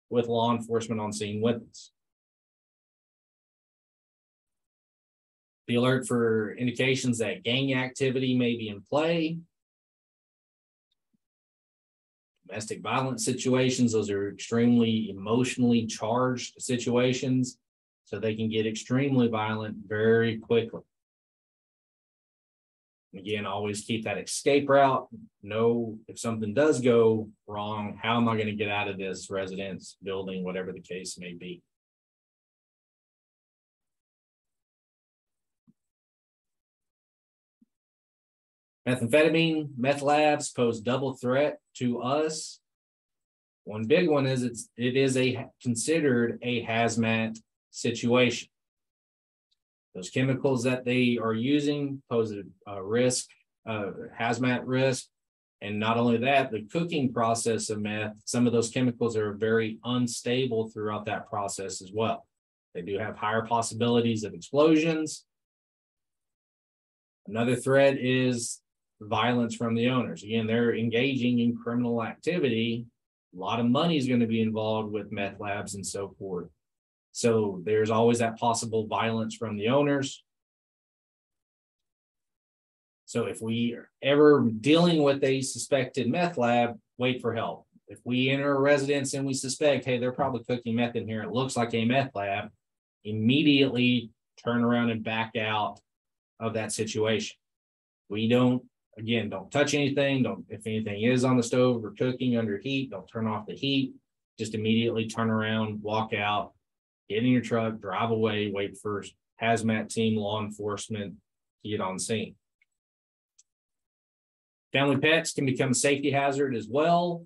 with law enforcement on scene with us. Be alert for indications that gang activity may be in play domestic violence situations, those are extremely emotionally charged situations. So they can get extremely violent very quickly. Again, always keep that escape route. Know if something does go wrong, how am I going to get out of this residence, building, whatever the case may be. Methamphetamine, meth labs pose double threat to us. One big one is it's it is a considered a hazmat situation. Those chemicals that they are using pose a, risk, uh, hazmat risk. And not only that, the cooking process of meth, some of those chemicals are very unstable throughout that process as well. They do have higher possibilities of explosions. Another threat is violence from the owners. Again, they're engaging in criminal activity. A lot of money is going to be involved with meth labs and so forth. So there's always that possible violence from the owners. So if we are ever dealing with a suspected meth lab, wait for help. If we enter a residence and we suspect, hey, they're probably cooking meth in here, it looks like a meth lab, immediately turn around and back out of that situation. We don't Again, don't touch anything. Don't, if anything is on the stove or cooking under heat, don't turn off the heat. Just immediately turn around, walk out, get in your truck, drive away, wait for hazmat team, law enforcement to get on scene. Family pets can become a safety hazard as well.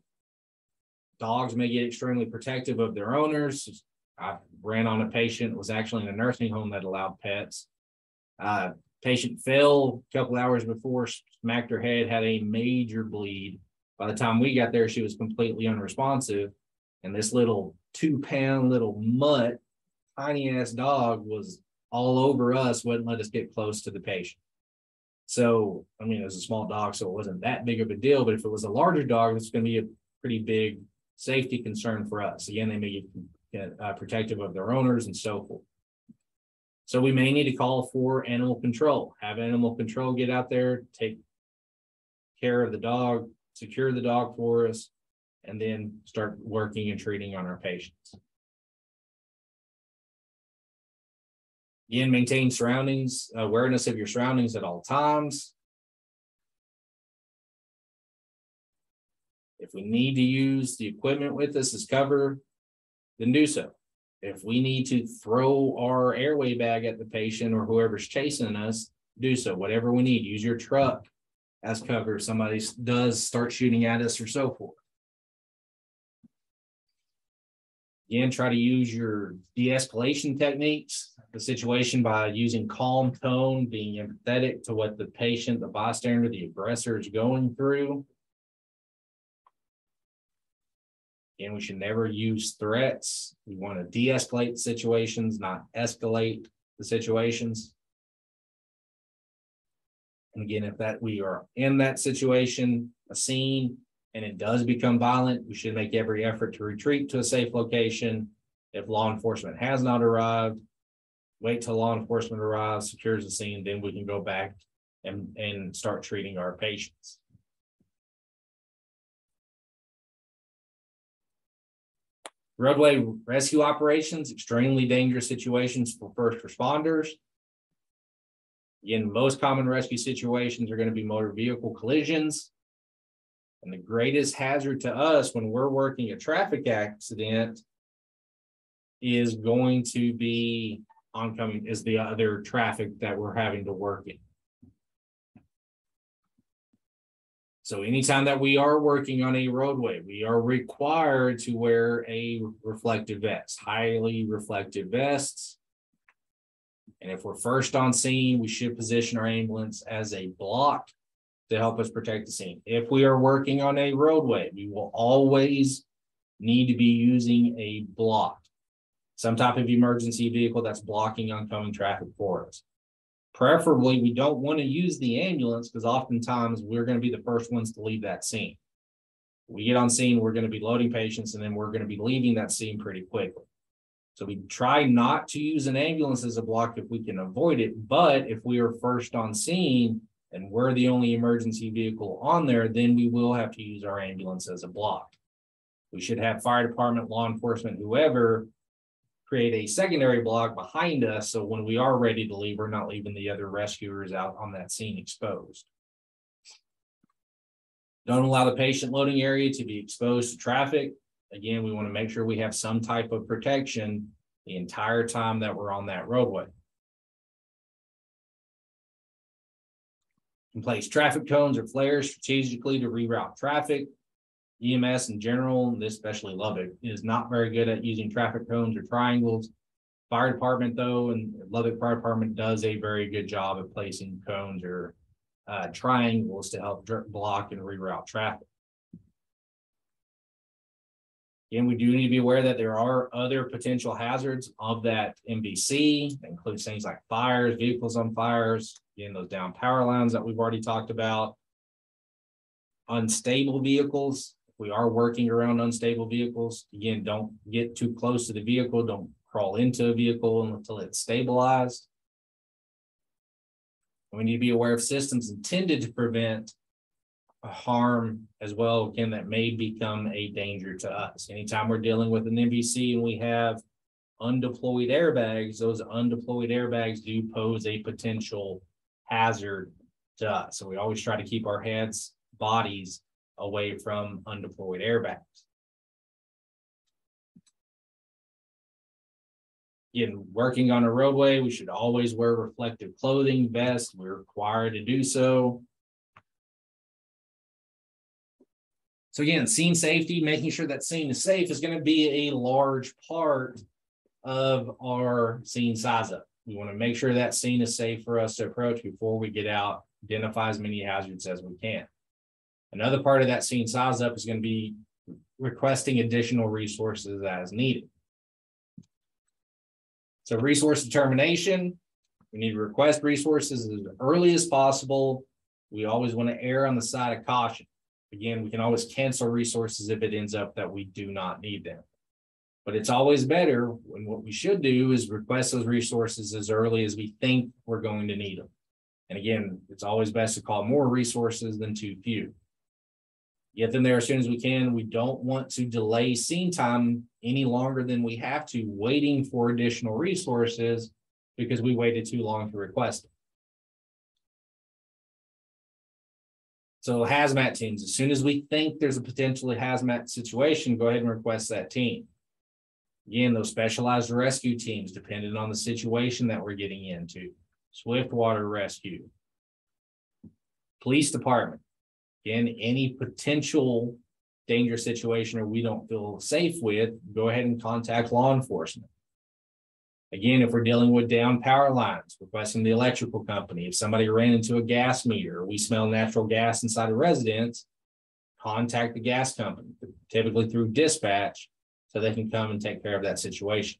Dogs may get extremely protective of their owners. I ran on a patient, was actually in a nursing home that allowed pets. Uh, Patient fell a couple hours before, smacked her head, had a major bleed. By the time we got there, she was completely unresponsive. And this little two pound little mutt, tiny ass dog was all over us, wouldn't let us get close to the patient. So, I mean, it was a small dog, so it wasn't that big of a deal. But if it was a larger dog, it's going to be a pretty big safety concern for us. Again, they may get uh, protective of their owners and so forth. So we may need to call for animal control, have animal control get out there, take care of the dog, secure the dog for us, and then start working and treating on our patients. Again, maintain surroundings, awareness of your surroundings at all times. If we need to use the equipment with us as cover, then do so. If we need to throw our airway bag at the patient or whoever's chasing us, do so. Whatever we need, use your truck as cover. If somebody does start shooting at us or so forth. Again, try to use your de-escalation techniques, the situation by using calm tone, being empathetic to what the patient, the bystander, the aggressor is going through. And we should never use threats. We want to de-escalate situations, not escalate the situations. And again, if that we are in that situation, a scene, and it does become violent, we should make every effort to retreat to a safe location. If law enforcement has not arrived, wait till law enforcement arrives, secures the scene, then we can go back and, and start treating our patients. Roadway rescue operations, extremely dangerous situations for first responders. In most common rescue situations are going to be motor vehicle collisions. And the greatest hazard to us when we're working a traffic accident is going to be oncoming is the other traffic that we're having to work in. So anytime that we are working on a roadway, we are required to wear a reflective vest, highly reflective vests. And if we're first on scene, we should position our ambulance as a block to help us protect the scene. If we are working on a roadway, we will always need to be using a block, some type of emergency vehicle that's blocking oncoming traffic for us. Preferably, we don't want to use the ambulance because oftentimes we're going to be the first ones to leave that scene. We get on scene, we're going to be loading patients, and then we're going to be leaving that scene pretty quickly. So we try not to use an ambulance as a block if we can avoid it. But if we are first on scene, and we're the only emergency vehicle on there, then we will have to use our ambulance as a block. We should have fire department, law enforcement, whoever create a secondary block behind us. So when we are ready to leave, we're not leaving the other rescuers out on that scene exposed. Don't allow the patient loading area to be exposed to traffic. Again, we want to make sure we have some type of protection the entire time that we're on that roadway. and place traffic cones or flares strategically to reroute traffic. EMS in general, and especially Lubbock, is not very good at using traffic cones or triangles. Fire department, though, and Lubbock Fire Department does a very good job of placing cones or uh, triangles to help block and reroute traffic. Again, we do need to be aware that there are other potential hazards of that MVC, that includes things like fires, vehicles on fires, again, those down power lines that we've already talked about. Unstable vehicles, we are working around unstable vehicles. Again, don't get too close to the vehicle. Don't crawl into a vehicle until it's stabilized. We need to be aware of systems intended to prevent harm as well, again, that may become a danger to us. Anytime we're dealing with an MVC and we have undeployed airbags, those undeployed airbags do pose a potential hazard to us. So we always try to keep our heads, bodies away from undeployed airbags. In working on a roadway, we should always wear reflective clothing, vest. We're required to do so. So again, scene safety, making sure that scene is safe is going to be a large part of our scene size up. We want to make sure that scene is safe for us to approach before we get out, identify as many hazards as we can. Another part of that scene size up is going to be requesting additional resources as needed. So resource determination, we need to request resources as early as possible. We always want to err on the side of caution. Again, we can always cancel resources if it ends up that we do not need them. But it's always better when what we should do is request those resources as early as we think we're going to need them. And again, it's always best to call more resources than too few. Get them there as soon as we can. We don't want to delay scene time any longer than we have to, waiting for additional resources because we waited too long to request. So hazmat teams, as soon as we think there's a potentially hazmat situation, go ahead and request that team. Again, those specialized rescue teams, depending on the situation that we're getting into, swift water rescue. Police department, again, any potential dangerous situation or we don't feel safe with, go ahead and contact law enforcement. Again, if we're dealing with down power lines, requesting the electrical company, if somebody ran into a gas meter, we smell natural gas inside a residence, contact the gas company, typically through dispatch, so they can come and take care of that situation.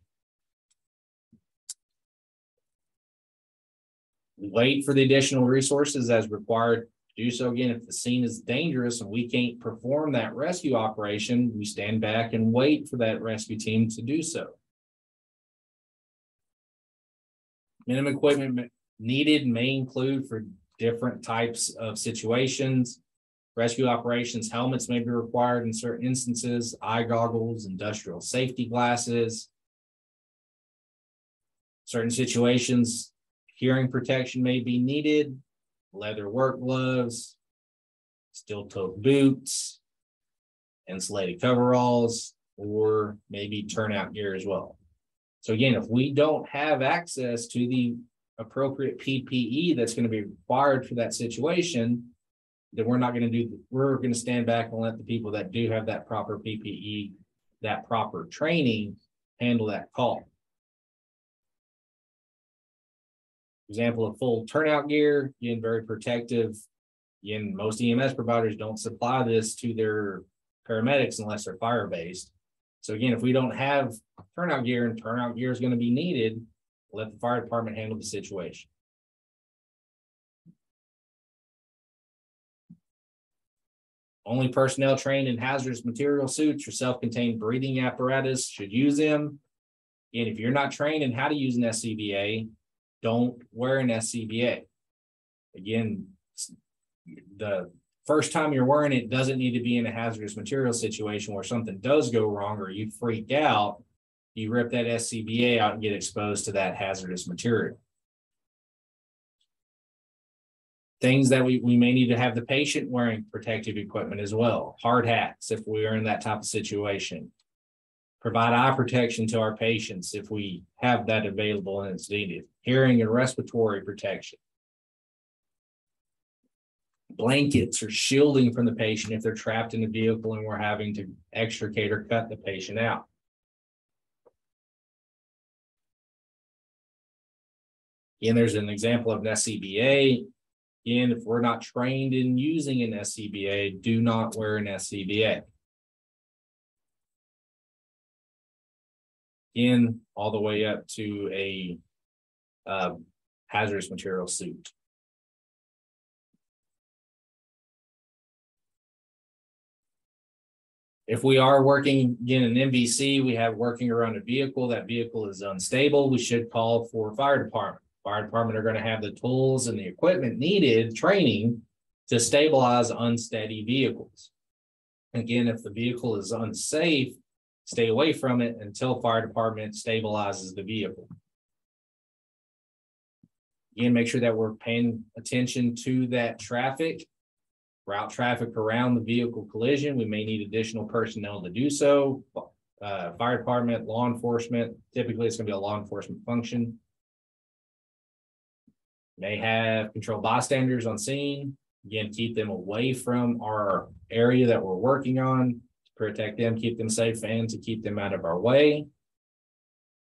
Wait for the additional resources as required. Do so again if the scene is dangerous and we can't perform that rescue operation, we stand back and wait for that rescue team to do so. Minimum equipment needed may include for different types of situations. Rescue operations helmets may be required in certain instances, eye goggles, industrial safety glasses. Certain situations, hearing protection may be needed, leather work gloves, steel toe boots, insulated coveralls, or maybe turnout gear as well. So again, if we don't have access to the appropriate PPE that's going to be required for that situation, then we're not going to do, we're going to stand back and let the people that do have that proper PPE, that proper training, handle that call. Example of full turnout gear, again, very protective. Again, most EMS providers don't supply this to their paramedics unless they're fire based. So again, if we don't have turnout gear and turnout gear is going to be needed, let the fire department handle the situation. Only personnel trained in hazardous material suits or self-contained breathing apparatus should use them. And if you're not trained in how to use an SCBA, don't wear an SCBA. Again, the first time you're wearing it doesn't need to be in a hazardous material situation where something does go wrong or you freak out. You rip that SCBA out and get exposed to that hazardous material. Things that we, we may need to have the patient wearing protective equipment as well. Hard hats if we are in that type of situation. Provide eye protection to our patients if we have that available and it's needed. Hearing and respiratory protection. Blankets or shielding from the patient if they're trapped in the vehicle and we're having to extricate or cut the patient out. Again, there's an example of an SCBA Again, if we're not trained in using an SCBA, do not wear an SCBA. In all the way up to a uh, hazardous material suit. If we are working in an MVC, we have working around a vehicle, that vehicle is unstable, we should call for fire department fire department are going to have the tools and the equipment needed, training to stabilize unsteady vehicles. Again, if the vehicle is unsafe, stay away from it until fire department stabilizes the vehicle. Again, make sure that we're paying attention to that traffic, route traffic around the vehicle collision. We may need additional personnel to do so. Uh, fire department, law enforcement, typically it's going to be a law enforcement function may have controlled bystanders on scene. Again, keep them away from our area that we're working on protect them, keep them safe, and to keep them out of our way.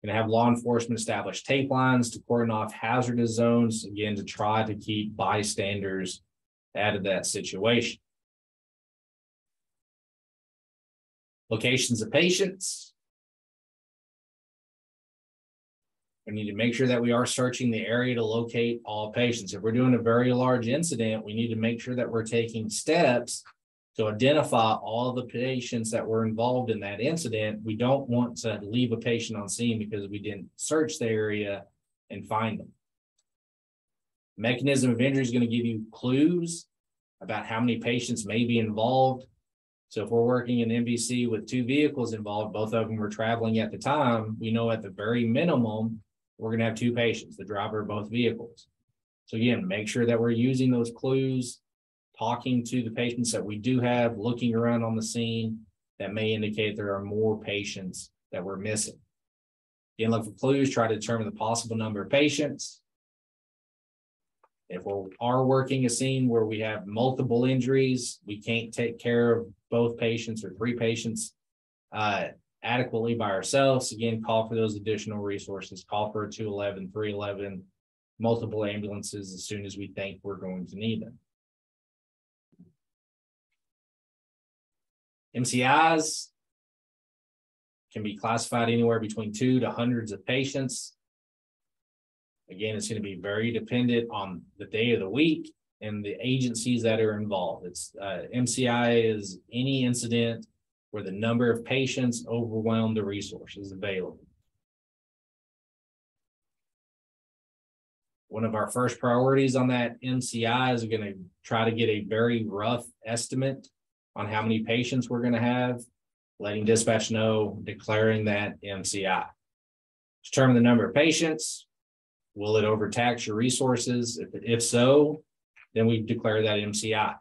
To have law enforcement establish tape lines to cordon off hazardous zones, again, to try to keep bystanders out of that situation. Locations of patients. We need to make sure that we are searching the area to locate all patients. If we're doing a very large incident, we need to make sure that we're taking steps to identify all the patients that were involved in that incident. We don't want to leave a patient on scene because we didn't search the area and find them. Mechanism of injury is going to give you clues about how many patients may be involved. So if we're working in MVC with two vehicles involved, both of them were traveling at the time, we know at the very minimum, we're going to have two patients, the driver of both vehicles. So again, make sure that we're using those clues, talking to the patients that we do have, looking around on the scene that may indicate there are more patients that we're missing. Again, look for clues, try to determine the possible number of patients. If we are working a scene where we have multiple injuries, we can't take care of both patients or three patients uh, adequately by ourselves. Again, call for those additional resources, call for a 211, 311, multiple ambulances as soon as we think we're going to need them. MCIs can be classified anywhere between two to hundreds of patients. Again, it's going to be very dependent on the day of the week and the agencies that are involved. It's uh, MCI is any incident where the number of patients overwhelm the resources available. One of our first priorities on that MCI is going to try to get a very rough estimate on how many patients we're going to have, letting dispatch know, declaring that MCI. Determine the number of patients, Will it overtax your resources? If, if so, then we declare that MCI.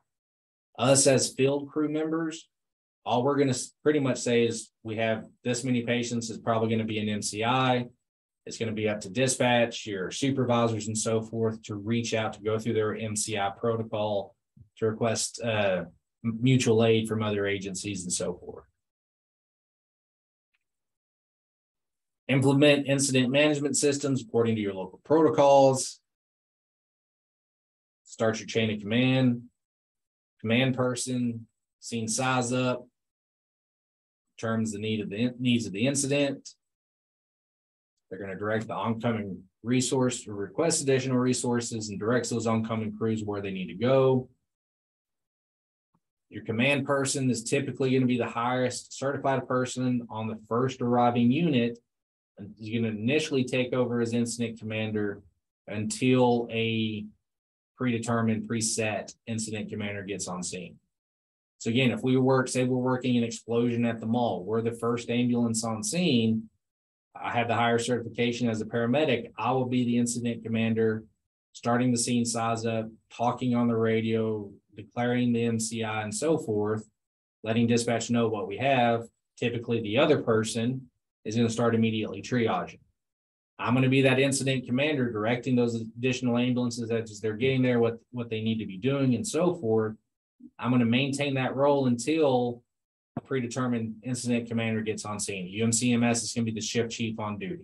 Us as field crew members, all we're going to pretty much say is we have this many patients is probably going to be an MCI. It's going to be up to dispatch, your supervisors, and so forth to reach out to go through their MCI protocol to request uh, mutual aid from other agencies and so forth. Implement incident management systems according to your local protocols. Start your chain of command. Command person, scene size up, determines the need of the needs of the incident. They're going to direct the oncoming resource or request additional resources and directs those oncoming crews where they need to go. Your command person is typically going to be the highest certified person on the first arriving unit he's going to initially take over as incident commander until a predetermined preset incident commander gets on scene. So again, if we work, say we're working an explosion at the mall, we're the first ambulance on scene. I have the higher certification as a paramedic. I will be the incident commander, starting the scene size up, talking on the radio, declaring the MCI and so forth, letting dispatch know what we have. Typically, the other person is going to start immediately triaging. I'm going to be that incident commander directing those additional ambulances as they're getting there, what, what they need to be doing and so forth. I'm going to maintain that role until a predetermined incident commander gets on scene. UMC EMS is going to be the shift chief on duty.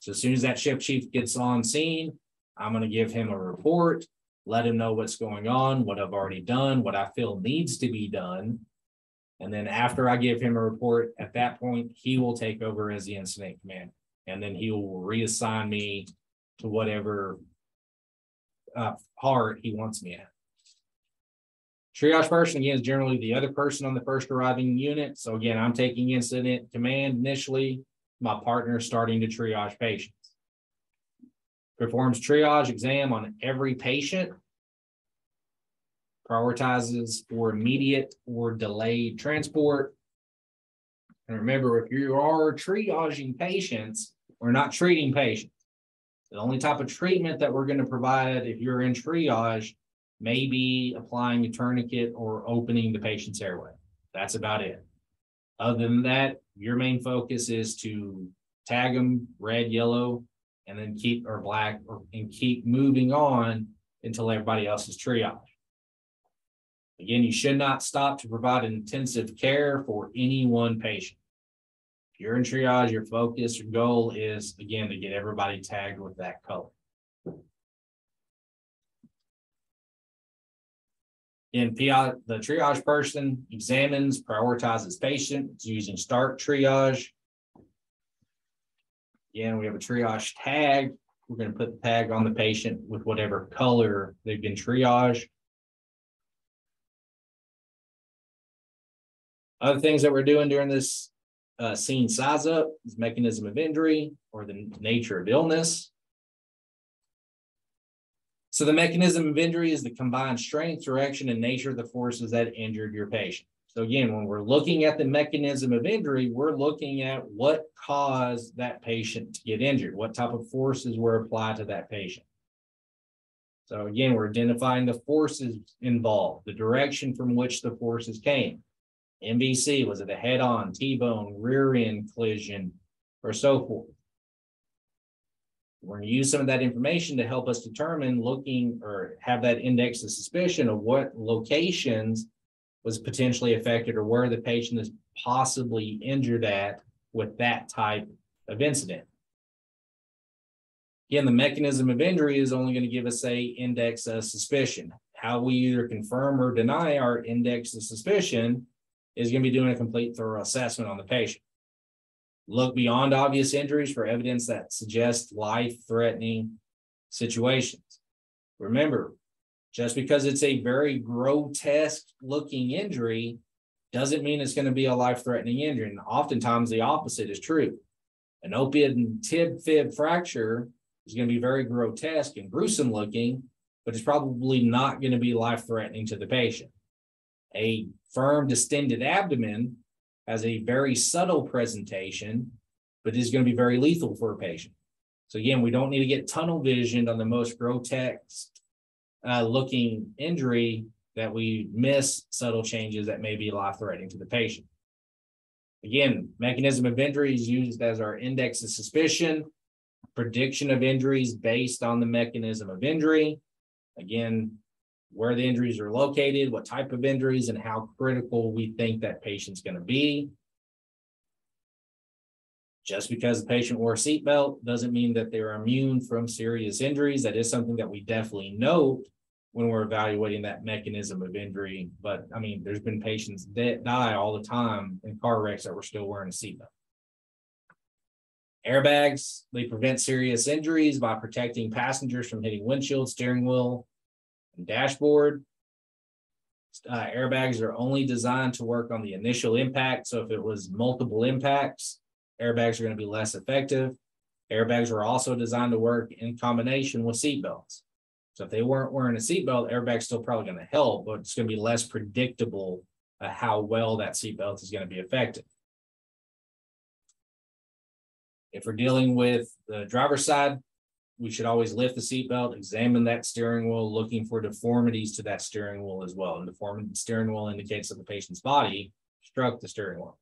So as soon as that shift chief gets on scene, I'm going to give him a report, let him know what's going on, what I've already done, what I feel needs to be done, and then after I give him a report, at that point, he will take over as the incident commander. And then he will reassign me to whatever uh, part he wants me at. Triage person, again, is generally the other person on the first arriving unit. So again, I'm taking incident command initially. My partner starting to triage patients. Performs triage exam on every patient prioritizes for immediate or delayed transport. And remember, if you are triaging patients, we're not treating patients. The only type of treatment that we're going to provide if you're in triage may be applying a tourniquet or opening the patient's airway. That's about it. Other than that, your main focus is to tag them red, yellow, and then keep or black or and keep moving on until everybody else is triaged. Again, you should not stop to provide intensive care for any one patient. If you're in triage, your focus, your goal is, again, to get everybody tagged with that color. In the triage person examines, prioritizes patients using start triage. Again, we have a triage tag. We're going to put the tag on the patient with whatever color they've been triaged. Other things that we're doing during this uh, scene size up is mechanism of injury or the nature of illness. So the mechanism of injury is the combined strength, direction, and nature of the forces that injured your patient. So again, when we're looking at the mechanism of injury, we're looking at what caused that patient to get injured, what type of forces were applied to that patient. So again, we're identifying the forces involved, the direction from which the forces came. MVC, was it a head-on, T-bone, rear end collision, or so forth? We're going to use some of that information to help us determine looking or have that index of suspicion of what locations was potentially affected or where the patient is possibly injured at with that type of incident. Again, the mechanism of injury is only going to give us a index of suspicion. How we either confirm or deny our index of suspicion is going to be doing a complete thorough assessment on the patient. Look beyond obvious injuries for evidence that suggests life-threatening situations. Remember, just because it's a very grotesque looking injury doesn't mean it's going to be a life-threatening injury. And oftentimes the opposite is true. An opiate and tib fib fracture is going to be very grotesque and gruesome looking, but it's probably not going to be life-threatening to the patient. A firm distended abdomen has a very subtle presentation, but is going to be very lethal for a patient. So again, we don't need to get tunnel visioned on the most grotesque uh, looking injury that we miss subtle changes that may be life threatening to the patient. Again, mechanism of injury is used as our index of suspicion, prediction of injuries based on the mechanism of injury. Again, where the injuries are located, what type of injuries, and how critical we think that patient's going to be. Just because the patient wore a seatbelt doesn't mean that they're immune from serious injuries. That is something that we definitely note when we're evaluating that mechanism of injury. But I mean, there's been patients that die all the time in car wrecks that were still wearing a seatbelt. Airbags, they prevent serious injuries by protecting passengers from hitting windshield, steering wheel, and dashboard. Uh, airbags are only designed to work on the initial impact. So if it was multiple impacts, airbags are going to be less effective. Airbags were also designed to work in combination with seatbelts. So if they weren't wearing a seatbelt, airbag's still probably going to help, but it's going to be less predictable how well that seatbelt is going to be effective. If we're dealing with the driver's side, we should always lift the seatbelt, examine that steering wheel, looking for deformities to that steering wheel as well. And deformity steering wheel indicates that the patient's body struck the steering wheel.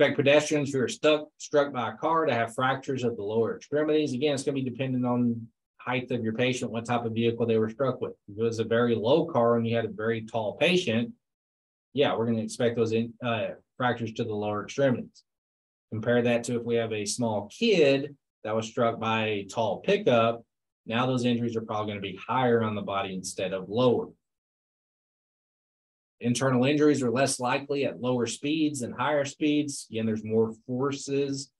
Expect pedestrians who are stuck, struck by a car to have fractures of the lower extremities. Again, it's going to be dependent on height of your patient, what type of vehicle they were struck with. If it was a very low car and you had a very tall patient, yeah, we're going to expect those in, uh, fractures to the lower extremities. Compare that to if we have a small kid that was struck by a tall pickup, now those injuries are probably going to be higher on the body instead of lower. Internal injuries are less likely at lower speeds and higher speeds. Again, there's more forces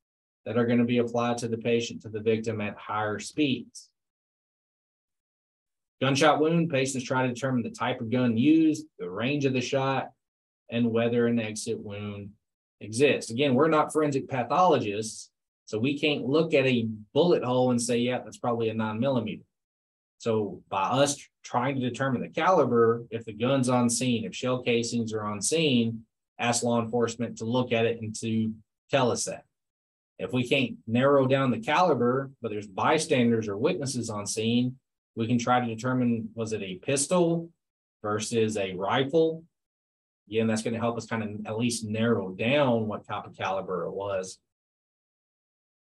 that are going to be applied to the patient, to the victim at higher speeds. Gunshot wound, patients try to determine the type of gun used, the range of the shot, and whether an exit wound exists. Again, we're not forensic pathologists, so we can't look at a bullet hole and say, yeah, that's probably a nine millimeter. So by us trying to determine the caliber, if the gun's on scene, if shell casings are on scene, ask law enforcement to look at it and to tell us that. If we can't narrow down the caliber, but there's bystanders or witnesses on scene, we can try to determine was it a pistol versus a rifle Again, that's going to help us kind of at least narrow down what type of caliber it was.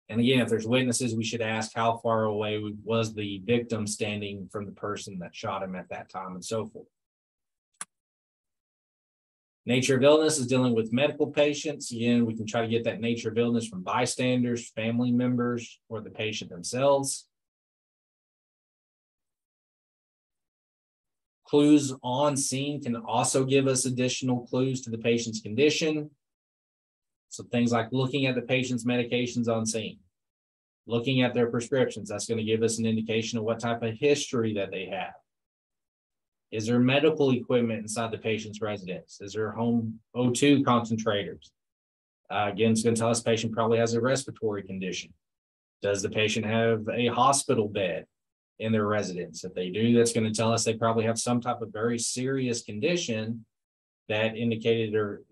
And again, if there's witnesses, we should ask how far away was the victim standing from the person that shot him at that time and so forth. Nature of illness is dealing with medical patients. Again, we can try to get that nature of illness from bystanders, family members, or the patient themselves. Clues on scene can also give us additional clues to the patient's condition. So things like looking at the patient's medications on scene. Looking at their prescriptions, that's going to give us an indication of what type of history that they have. Is there medical equipment inside the patient's residence? Is there home O2 concentrators? Uh, again, it's going to tell us patient probably has a respiratory condition. Does the patient have a hospital bed in their residence? If they do, that's going to tell us they probably have some type of very serious condition that indicated or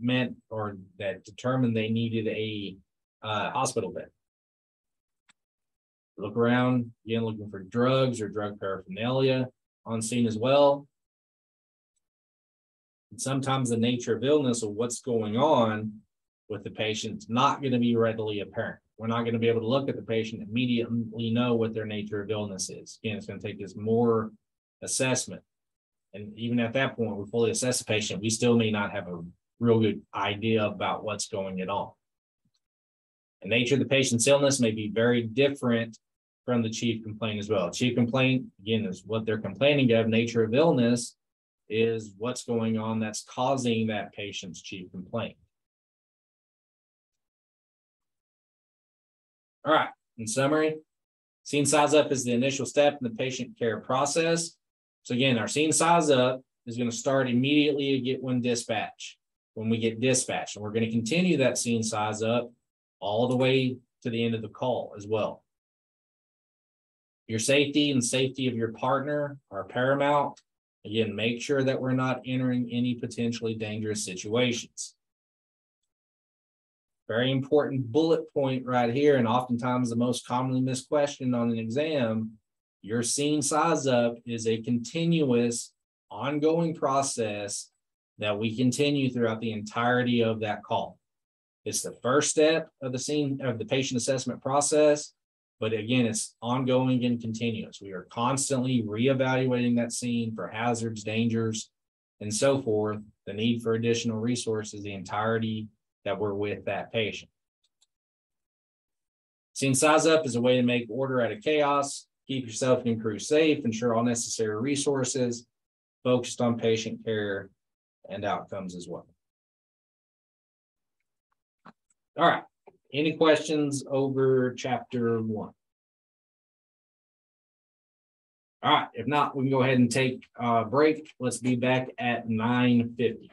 meant or that determined they needed a uh, hospital bed. Look around, again, looking for drugs or drug paraphernalia on scene as well. And sometimes the nature of illness or what's going on with the patient is not going to be readily apparent. We're not going to be able to look at the patient immediately know what their nature of illness is. Again, it's going to take us more assessment. And even at that point, we fully assess the patient, we still may not have a real good idea about what's going on. The nature of the patient's illness may be very different from the chief complaint as well. Chief complaint, again, is what they're complaining of. Nature of illness is what's going on that's causing that patient's chief complaint. All right, in summary, scene size up is the initial step in the patient care process. So again, our scene size up is going to start immediately to get when dispatch, when we get dispatched. And we're going to continue that scene size up all the way to the end of the call as well. Your safety and safety of your partner are paramount. Again, make sure that we're not entering any potentially dangerous situations. Very important bullet point right here, and oftentimes the most commonly missed question on an exam. Your scene size up is a continuous, ongoing process that we continue throughout the entirety of that call. It's the first step of the scene of the patient assessment process. But again, it's ongoing and continuous. We are constantly reevaluating that scene for hazards, dangers, and so forth, the need for additional resources, the entirety that we're with that patient. Scene size up is a way to make order out of chaos, keep yourself and your crew safe, ensure all necessary resources, focused on patient care and outcomes as well. All right. Any questions over chapter one? All right, if not, we can go ahead and take a break. Let's be back at nine fifty.